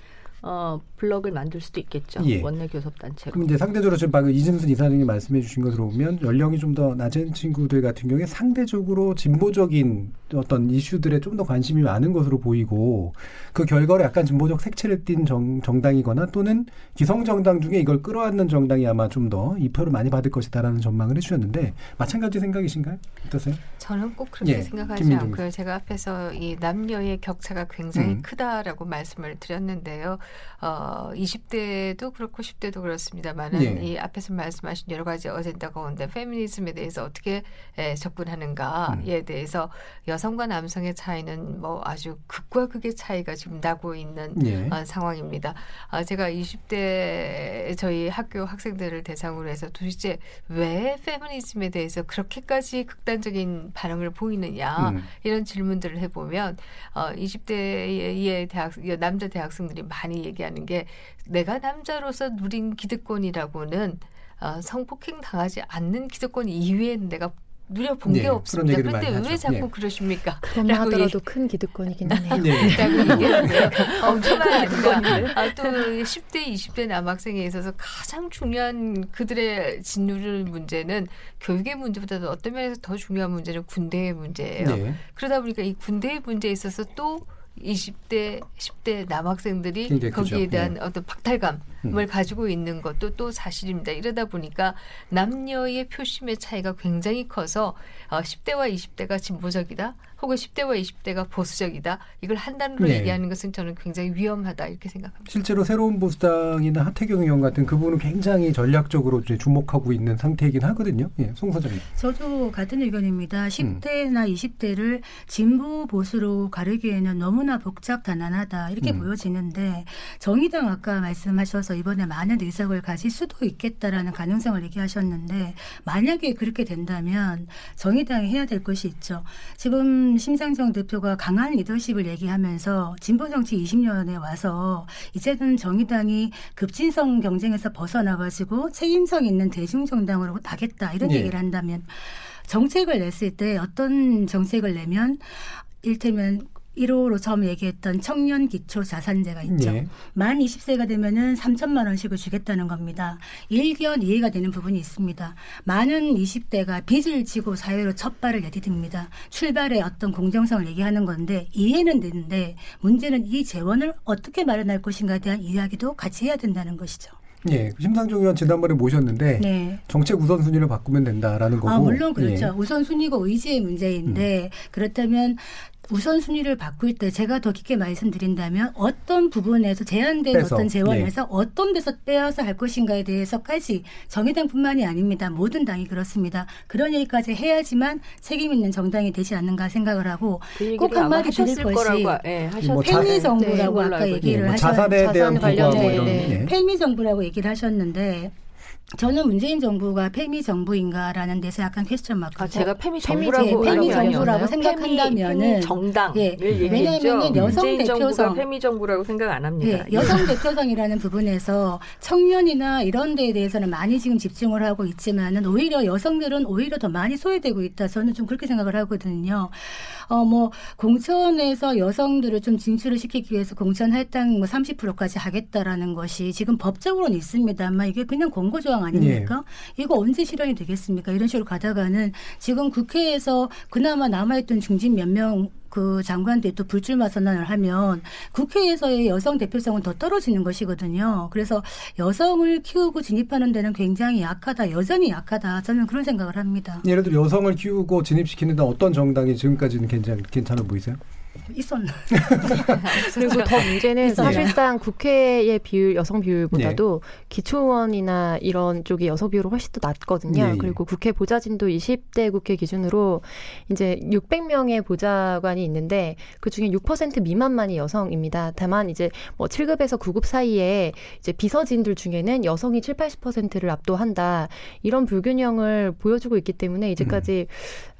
어, 블럭을 만들 수도 있겠죠. 예. 원내 교섭 단체로. 그럼 이제 상대적으로 지금 방금 이진순 이사장이 말씀해 주신 것으로 보면 연령이 좀 더 낮은 친구들 같은 경우에 상대적으로 진보적인 어떤 이슈들에 좀 더 관심이 많은 것으로 보이고 그 결과로 약간 진보적 색채를 띤 정, 정당이거나 또는 기성 정당 중에 이걸 끌어안는 정당이 아마 좀 더 이 표를 많이 받을 것이다라는 전망을 해주셨는데 마찬가지 생각이신가요? 어떠세요? 저는 꼭 그렇게 예, 생각하지 김민정 않고요. 제가 앞에서 이 남녀의 격차가 굉장히 음. 크다라고 말씀을 드렸는데요. 어, 20대도 그렇고 10대도 그렇습니다만은 예. 이 앞에서 말씀하신 여러 가지 어젠다 가운데 페미니즘에 대해서 어떻게 에, 접근하는가에 음. 대해서 여성 과 남성의 차이는 뭐 아주 극과 극의 차이가 지금 나고 있는 예. 어, 상황입니다. 아, 제가 20대 저희 학교 학생들을 대상으로 해서 도대체 왜 페미니즘에 대해서 그렇게까지 극단적인 반응을 보이느냐 음. 이런 질문들을 해보면 어, 20대의 대학 남자 대학생들이 많이 얘기하는 게 내가 남자로서 누린 기득권이라고는 어, 성폭행 당하지 않는 기득권 이외에는 내가 누려본 예, 게 없습니다. 얘기를 그런데 왜 하죠. 자꾸 예. 그러십니까? 그것만 하더라도 큰 기득권이긴 하네요. 네. 얘기하는데요. 엄청난 아니라 아, 또 10대, 20대 남학생에 있어서 가장 중요한 그들의 짓누를 문제는 교육의 문제보다도 어떤 면에서 더 중요한 문제는 군대의 문제예요. 네. 그러다 보니까 이 군대의 문제에 있어서 또 20대, 10대 남학생들이. 거기에 대한 네. 어떤 박탈감을 음. 가지고 있는 것도 또 사실입니다. 이러다 보니까 남녀의 표심의 차이가 굉장히 커서 어, 10대와 20대가 진보적이다, 혹은 10대와 20대가 보수적이다. 이걸 한 단어로 네. 얘기하는 것은 저는 굉장히 위험하다 이렇게 생각합니다. 실제로 새로운 보수당이나 하태경 의원 같은 그 부분은 굉장히 전략적으로 이제 주목하고 있는 상태이긴 하거든요. 예, 송 소장님. 저도 같은 의견입니다. 10대나 20대를 진보 보수로 가르기에는 너무나 복잡 가난하다 이렇게 음. 보여지는데 정의당 아까 말씀하셔서 이번에 많은 의석을 가질 수도 있겠다라는 가능성을 얘기하셨는데 만약에 그렇게 된다면 정의당이 해야 될 것이 있죠. 지금 심상정 대표가 강한 리더십을 얘기하면서 진보 정치 20년에 와서 이제는 정의당이 급진성 경쟁에서 벗어나가지고 책임성 있는 대중 정당으로 나겠다 이런 예. 얘기를 한다면 정책을 냈을 때 어떤 정책을 내면 일테면 1호로 처음 얘기했던 청년 기초 자산제가 있죠. 예. 만 20세가 되면은 3천만 원씩을 주겠다는 겁니다. 일견 이해가 되는 부분이 있습니다. 많은 20대가 빚을 지고 사회로 첫 발을 내디딥니다. 출발의 어떤 공정성을 얘기하는 건데 이해는 되는데 문제는 이 재원을 어떻게 마련할 것인가에 대한 이야기도 같이 해야 된다는 것이죠. 예, 심상정 의원 지난번에 모셨는데 네. 정책 우선순위를 바꾸면 된다라는 거고. 아, 물론 그렇죠. 예. 우선순위고 의지의 문제인데 그렇다면 우선순위를 바꿀 때 제가 더 깊게 말씀드린다면 어떤 부분에서 제한된 빼서, 어떤 예. 재원에서 어떤 데서 빼앗아 할 것인가에 대해서까지 정의당뿐만이 아닙니다. 모든 당이 그렇습니다. 그런 얘기까지 해야지만 책임 있는 정당이 되지 않는가 생각을 하고 그 얘기를 꼭 한마디 드릴 것이 거라고 예, 뭐 자- 팬미 정부라고 네, 아까 몰라요. 예, 얘기를 뭐 하셨 자산에 대한 뭐 이런. 네. 예. 폐미 정부라고 얘기를 하셨는데 저는 문재인 정부가 페미 정부인가라는 데서 약간 question mark고 아, 제가 페미 페미 정부라고 제- 페미 얘기 아니었나요? 정부라고 생각한다면은 페미, 페미 정당을 예. 왜냐하면은 여성 대표성- 페미 정부라고 생각 안 합니다. 예, 여성 대표성이라는 부분에서 청년이나 이런 데에 대해서는 많이 지금 집중을 하고 있지만은 오히려 여성들은 오히려 더 많이 소외되고 있다. 저는 좀 그렇게 생각을 하거든요. 어, 뭐, 공천에서 여성들을 좀 진출을 시키기 위해서 공천 할당 뭐 30%까지 하겠다라는 것이 지금 법적으로는 있습니다만 이게 그냥 권고조 항 아닙니까? 이거 언제 실현이 되겠습니까? 이런 식으로 가다가는 지금 국회에서 그나마 남아있던 중진 몇명 그 장관들이 또 불출마 선언을 하면 국회에서의 여성 대표성은 더 떨어지는 것이거든요. 그래서 여성을 키우고 진입하는 데는 굉장히 약하다, 여전히 약하다. 저는 그런 생각을 합니다. 예를 들어 여성을 키우고 진입시키는 데 어떤 정당이 지금까지는 괜찮, 괜찮아 보이세요? 있었나? 그리고 더 문제는 있어요. 사실상 국회의 비율 여성 비율보다도 기초의원이나 이런 쪽이 여성 비율이 훨씬 더 낮거든요. 예, 예. 그리고 국회 보좌진도 20대 국회 기준으로 이제 600명의 보좌관이 있는데 그 중에 6% 미만만이 여성입니다. 다만 이제 뭐 7급에서 9급 사이에 이제 비서진들 중에는 여성이 7, 80%를 압도한다. 이런 불균형을 보여주고 있기 때문에 이제까지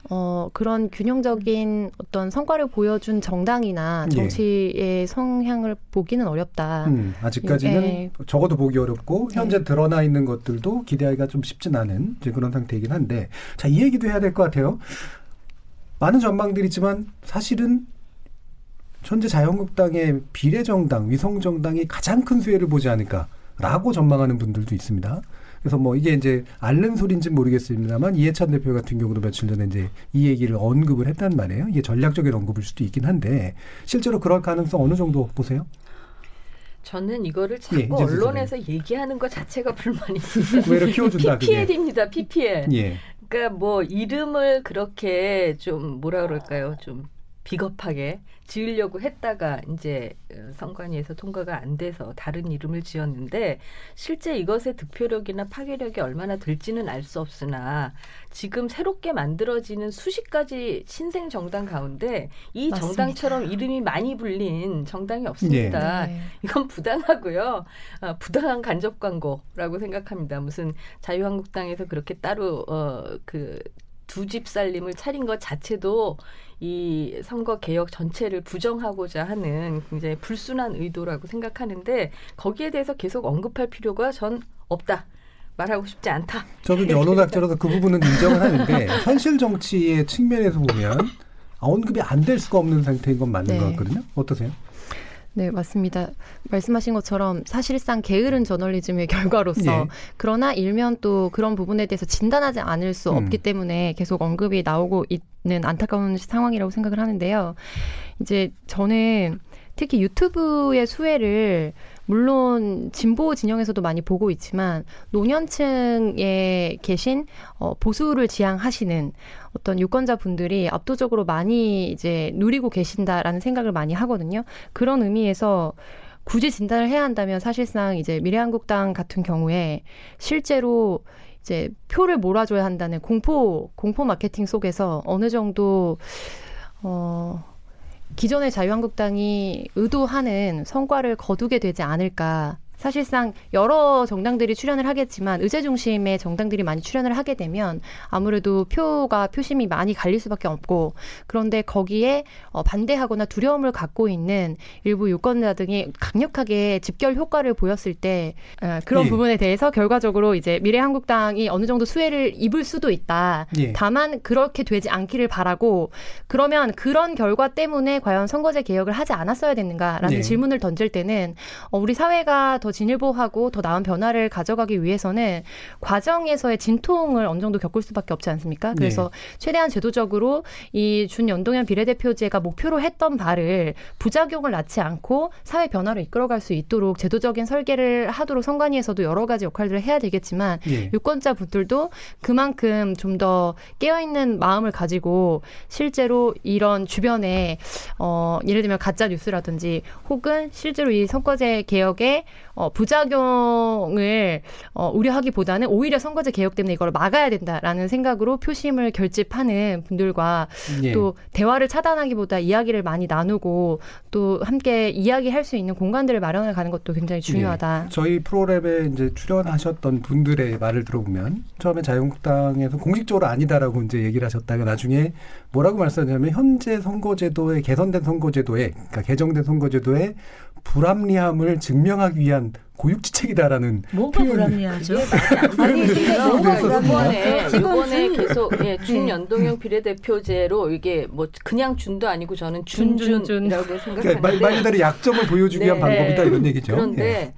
어, 그런 균형적인 어떤 성과를 보여준 정당이나 예. 정치의 성향을 보기는 어렵다. 음, 아직까지는 예. 적어도 보기 어렵고 현재 드러나 있는 것들도 기대하기가 좀 쉽진 않은 이제 그런 상태이긴 한데 자 이 얘기도 해야 될 것 같아요. 많은 전망들이 있지만 사실은 현재 자유한국당의 비례정당, 위성정당이 가장 큰 수혜를 보지 않을까라고 전망하는 분들도 있습니다. 그래서 뭐 이게 이제 앓는 소리인지는 모르겠습니다만 이해찬 대표 같은 경우도 며칠 전에 이제 이 얘기를 언급을 했단 말이에요. 이게 전략적인 언급일 수도 있긴 한데 실제로 그럴 가능성 어느 정도 보세요? 저는 이거를 자꾸 예, 언론에서 얘기하는 것 자체가 불만입니다. 구애를 키워준다 그게. PPL입니다. PPL. 예. 그러니까 뭐 이름을 그렇게 좀 뭐라 그럴까요? 좀 비겁하게 지으려고 했다가 이제 어, 선관위에서 통과가 안 돼서 다른 이름을 지었는데 실제 이것의 득표력이나 파괴력이 얼마나 될지는 알 수 없으나 지금 새롭게 만들어지는 수십 가지 신생 정당 가운데 이 맞습니다. 정당처럼 이름이 많이 불린 정당이 없습니다. 네. 이건 부당하고요. 아, 부당한 간접 광고라고 생각합니다. 무슨 자유한국당에서 그렇게 따로 어, 그두집 살림을 차린 것 자체도 이 선거 개혁 전체를 부정하고자 하는 굉장히 불순한 의도라고 생각하는데 거기에 대해서 계속 언급할 필요가 전 없다. 말하고 싶지 않다. 저도 이제 언론학자로서 그 부분은 인정을 하는데 현실 정치의 측면에서 보면 언급이 안 될 수가 없는 상태인 건 맞는 네. 것 같거든요. 어떠세요? 네, 맞습니다. 말씀하신 것처럼 사실상 게으른 저널리즘의 결과로서 예. 그러나 일면 또 그런 부분에 대해서 진단하지 않을 수 음. 없기 때문에 계속 언급이 나오고 있는 안타까운 상황이라고 생각을 하는데요. 이제 저는 특히 유튜브의 수혜를 물론 진보 진영에서도 많이 보고 있지만 노년층에 계신 어, 보수를 지향하시는 어떤 유권자 분들이 압도적으로 많이 이제 누리고 계신다라는 생각을 많이 하거든요. 그런 의미에서 굳이 진단을 해야 한다면 사실상 이제 미래한국당 같은 경우에 실제로 이제 표를 몰아줘야 한다는 공포 공포 마케팅 속에서 어느 정도 어 기존의 자유한국당이 의도하는 성과를 거두게 되지 않을까. 사실상 여러 정당들이 출연을 하겠지만 의제 중심의 정당들이 많이 출연을 하게 되면 아무래도 표가 표심이 많이 갈릴 수밖에 없고 그런데 거기에 어, 반대하거나 두려움을 갖고 있는 일부 유권자 등이 강력하게 집결 효과를 보였을 때 어, 그런 예. 부분에 대해서 결과적으로 이제 미래한국당이 어느 정도 수혜를 입을 수도 있다. 예. 다만 그렇게 되지 않기를 바라고 그러면 그런 결과 때문에 과연 선거제 개혁을 하지 않았어야 됐는가라는 네. 질문을 던질 때는 어, 우리 사회가 더 진일보하고 더 나은 변화를 가져가기 위해서는 과정에서의 진통을 어느 정도 겪을 수밖에 없지 않습니까? 그래서 최대한 제도적으로 이 준연동형 비례대표제가 목표로 했던 바를 부작용을 낳지 않고 사회 변화로 이끌어갈 수 있도록 제도적인 설계를 하도록 선관위에서도 여러 가지 역할들을 해야 되겠지만 예. 유권자 분들도 그만큼 좀 더 깨어있는 마음을 가지고 실제로 이런 주변에 어 예를 들면 가짜 뉴스라든지 혹은 실제로 이 선거제 개혁의 어 부작용을 어 우려하기보다는 오히려 선거제 개혁 때문에 이걸 막아야 된다라는 생각으로 표심을 결집하는 분들과 예. 또 대화를 차단하기보다 이야기를 많이 나누고 또 함께 이야기할 수 있는 공간들을 마련해 가는 것도 굉장히 중요하다. 예. 저희 프로그램에 이제 출연하셨던 분들의 말을 들어보면 처음에 자유한국당에서 공식적으로 아니다라고 이제 얘기를 하셨다가 나중에 뭐라고 말씀하냐면 현재 선거제도의 개선된 선거제도에 그러니까 개정된 선거제도의 불합리함을 증명하기 위한 고육지책이다라는 뭐가 불합리하죠? 아니 근데 지금 이번에 준- 계속 예, 준연동형 비례대표제로 이게 뭐 그냥 준도 아니고 저는 준준이라고 그러니까 생각하는데 말, 말 그대로 약점을 보여주기 위한 네. 방법이다 이런 얘기죠. 그런데 예.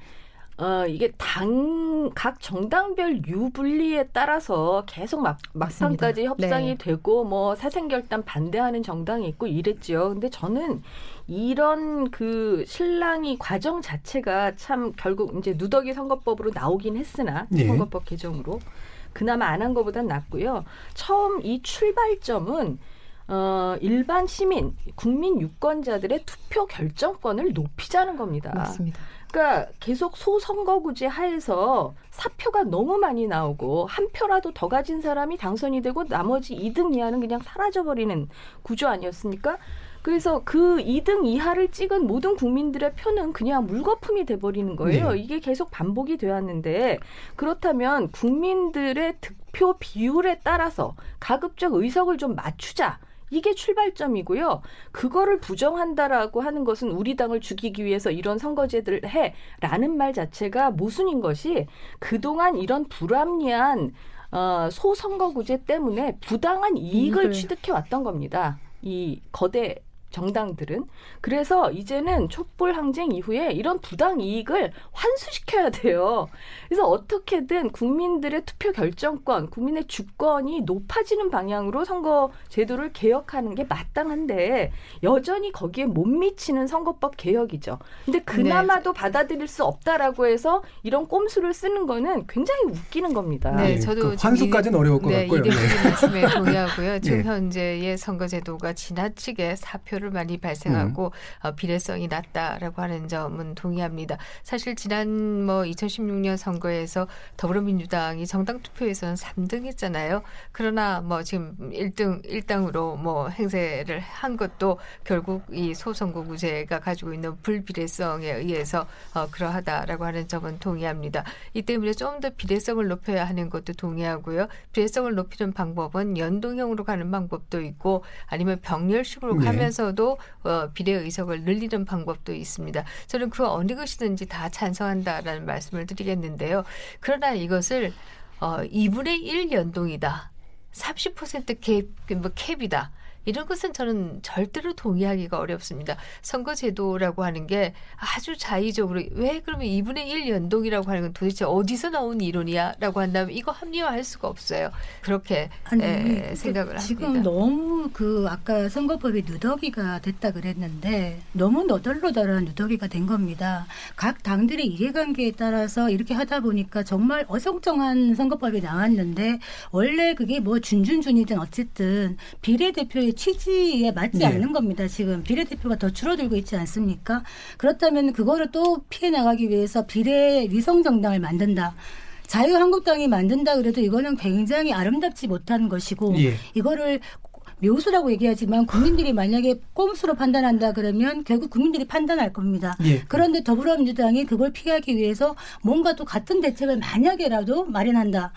어, 이게 당 각 정당별 유불리에 따라서 계속 막, 막판까지. 협상이 네. 되고 뭐 사생결단 반대하는 정당이 있고 이랬죠. 근데 저는 이런 그 신랑이 과정 자체가 참 결국 이제 누더기 선거법으로 나오긴 했으나 예. 선거법 개정으로 그나마 안 한 것보단 낫고요. 처음 이 출발점은 어, 일반 시민, 국민 유권자들의 투표 결정권을 높이자는 겁니다. 맞습니다. 그러니까 계속 소선거구제 하에서 사표가 너무 많이 나오고 한 표라도 더 가진 사람이 당선이 되고 나머지 2등 이하는 그냥 사라져버리는 구조 아니었습니까? 그래서 그 2등 이하를 찍은 모든 국민들의 표는 그냥 물거품이 돼버리는 거예요. 네. 이게 계속 반복이 되었는데 그렇다면 국민들의 득표 비율에 따라서 가급적 의석을 좀 맞추자. 이게 출발점이고요. 그거를 부정한다라고 하는 것은 우리 당을 죽이기 위해서 이런 선거제들을 해라는 말 자체가 모순인 것이 그동안 이런 불합리한 어, 소선거구제 때문에 부당한 이익을 이익을. 취득해 왔던 겁니다. 이 거대 정당들은 그래서 이제는 촛불 항쟁 이후에 이런 부당 이익을 환수시켜야 돼요. 그래서 어떻게든 국민들의 투표 결정권, 국민의 주권이 높아지는 방향으로 선거 제도를 개혁하는 게 마땅한데 여전히 거기에 못 미치는 선거법 개혁이죠. 근데 그나마도 받아들일 수 없다라고 해서 이런 꼼수를 쓰는 거는 굉장히 웃기는 겁니다. 네, 예, 저도 그 지금 환수까지는 이- 어려울 것 네, 같고요. 이 대표님 말씀에 동의하고요. 지금 예. 현재의 선거제도가 지나치게 사표를 많이 발생하고 음. 어, 비례성이 낮다라고 하는 점은 동의합니다. 사실 지난 뭐 2016년 선거에서 더불어민주당이 정당 투표에서는 3등 했잖아요. 그러나 뭐 지금 1등 1당으로 뭐 행세를 한 것도 결국 이 소선거구제가 가지고 있는 불비례성에 의해서 어, 그러하다라고 하는 점은 동의합니다. 이 때문에 좀 더 비례성을 높여야 하는 것도 동의하고요. 비례성을 높이는 방법은 연동형으로 가는 방법도 있고 아니면 병렬식으로 네. 가면서 도 어, 비례 의석을 늘리는 방법도 있습니다. 저는 그 어느 것이든지 다 찬성한다라는 말씀을 드리겠는데요. 그러나 이것을 어, 2분의 1 연동이다. 30% 캡, 뭐 캡이다. 이런 것은 저는 절대로 동의하기가 어렵습니다. 선거제도라고 하는 게 아주 자의적으로 왜 그러면 2분의 1 연동이라고 하는 건 도대체 어디서 나온 이론이야라고 한다면 이거 합리화할 수가 없어요. 그렇게 아니 에, 그 생각을 지금 합니다. 너무 그 아까 선거법이 누더기가 됐다 그랬는데 너무 너덜너덜한 누더기가 된 겁니다. 각 당들의 이해관계에 따라서 이렇게 하다 보니까 정말 어성쩡한 선거법이 나왔는데 원래 그게 뭐 준준준이든 어쨌든 비례대표의 취지에 맞지 네. 않는 겁니다. 지금 비례대표가 더 줄어들고 있지 않습니까? 그렇다면 그거를 또 피해 나가기 위해서 비례 위성 정당을 만든다. 자유한국당이 만든다 그래도 이거는 굉장히 아름답지 못한 것이고 예. 이거를 묘수라고 얘기하지만 국민들이 만약에 꼼수로 판단한다 그러면 결국 국민들이 판단할 겁니다. 예. 그런데 더불어민주당이 그걸 피하기 위해서 뭔가 또 같은 대책을 만약에라도 마련한다.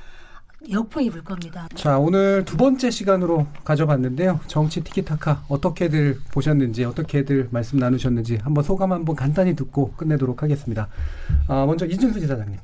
역풍이 불 겁니다. 자, 오늘 두 번째 시간으로 가져봤는데요. 정치 티키타카 어떻게들 보셨는지, 어떻게들 말씀 나누셨는지 한번 소감 한번 간단히 듣고 끝내도록 하겠습니다. 아, 먼저 이준수 지사장님.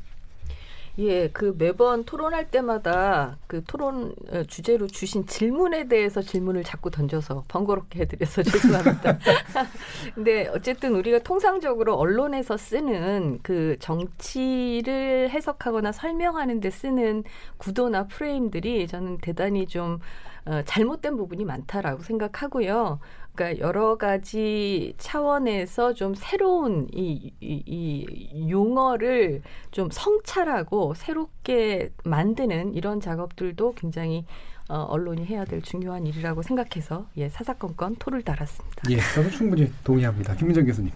예, 그 매번 토론할 때마다 그 토론 어, 주제로 주신 질문에 대해서 질문을 자꾸 던져서 번거롭게 해드려서 죄송합니다. 근데 어쨌든 우리가 통상적으로 언론에서 쓰는 그 정치를 해석하거나 설명하는 데 쓰는 구도나 프레임들이 저는 대단히 좀 어, 잘못된 부분이 많다라고 생각하고요. 그러니까 여러 가지 차원에서 좀 새로운 이, 이, 이 용어를 좀 성찰하고 새롭게 만드는 이런 작업들도 굉장히 어, 언론이 해야 될 중요한 일이라고 생각해서 예, 사사건건 토를 달았습니다. 예, 저도 충분히 동의합니다. 김민정 교수님.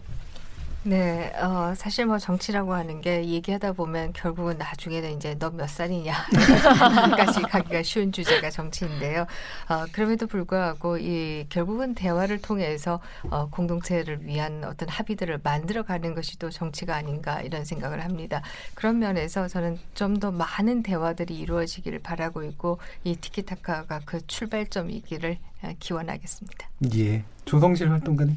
네, 어, 사실 뭐 정치라고 하는 게 얘기하다 보면 결국은 나중에는 이제 너 몇 살이냐까지 가기가 쉬운 주제가 정치인데요. 어, 그럼에도 불구하고 이 결국은 대화를 통해서 어, 공동체를 위한 어떤 합의들을 만들어가는 것이 또 정치가 아닌가 이런 생각을 합니다. 그런 면에서 저는 좀 더 많은 대화들이 이루어지기를 바라고 있고 이 티키타카가 그 출발점이기를 어, 기원하겠습니다. 예. 조성실 활동가님.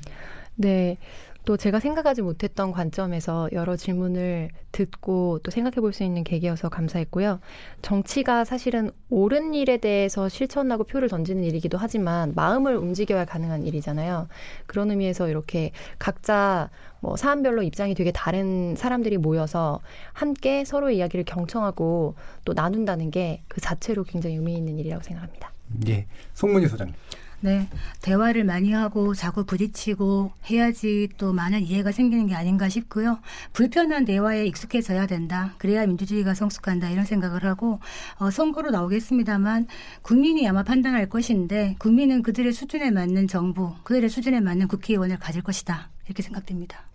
네. 또 제가 생각하지 못했던 관점에서 여러 질문을 듣고 또 생각해 볼 수 있는 계기여서 감사했고요. 정치가 사실은 옳은 일에 대해서 실천하고 표를 던지는 일이기도 하지만 마음을 움직여야 가능한 일이잖아요. 그런 의미에서 이렇게 각자 뭐 사안별로 입장이 되게 다른 사람들이 모여서 함께 서로의 이야기를 경청하고 또 나눈다는 게 그 자체로 굉장히 의미 있는 일이라고 생각합니다. 예. 송문희 소장님. 네, 대화를 많이 하고 자꾸 부딪히고 해야지 또 많은 이해가 생기는 게 아닌가 싶고요. 불편한 대화에 익숙해져야 된다. 그래야 민주주의가 성숙한다 이런 생각을 하고 어, 선거로 나오겠습니다만 국민이 아마 판단할 것인데 국민은 그들의 수준에 맞는 정부, 그들의 수준에 맞는 국회의원을 가질 것이다 이렇게 생각됩니다.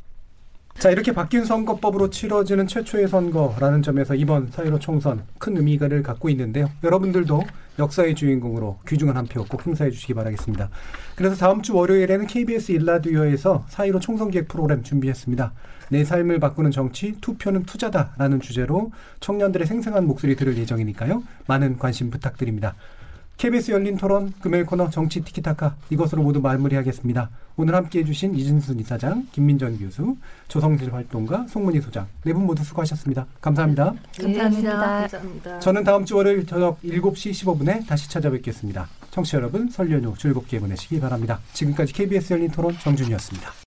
자, 이렇게 바뀐 선거법으로 치러지는 최초의 선거라는 점에서 이번 사회로 총선 큰 의미를 갖고 있는데요. 여러분들도 역사의 주인공으로 귀중한 한 표 꼭 행사해 주시기 바라겠습니다. 그래서 다음 주 월요일에는 KBS 일라디오에서 사회로 총선 기획 프로그램 준비했습니다. 내 삶을 바꾸는 정치, 투표는 투자다라는 주제로 청년들의 생생한 목소리 들을 예정이니까요. 많은 관심 부탁드립니다. KBS 열린 토론 금요일 코너 정치 티키타카 이것으로 모두 마무리하겠습니다. 오늘 함께해 주신 이진순 이사장, 김민전 교수, 조성실 활동가, 송문희 소장 네 분 모두 수고하셨습니다. 감사합니다. 감사합니다. 감사합니다. 저는 다음 주 월요일 저녁 7시 15분에 다시 찾아뵙겠습니다. 청취자 여러분 설 연휴 즐겁게 보내시기 바랍니다. 지금까지 KBS 열린 토론 정준이었습니다.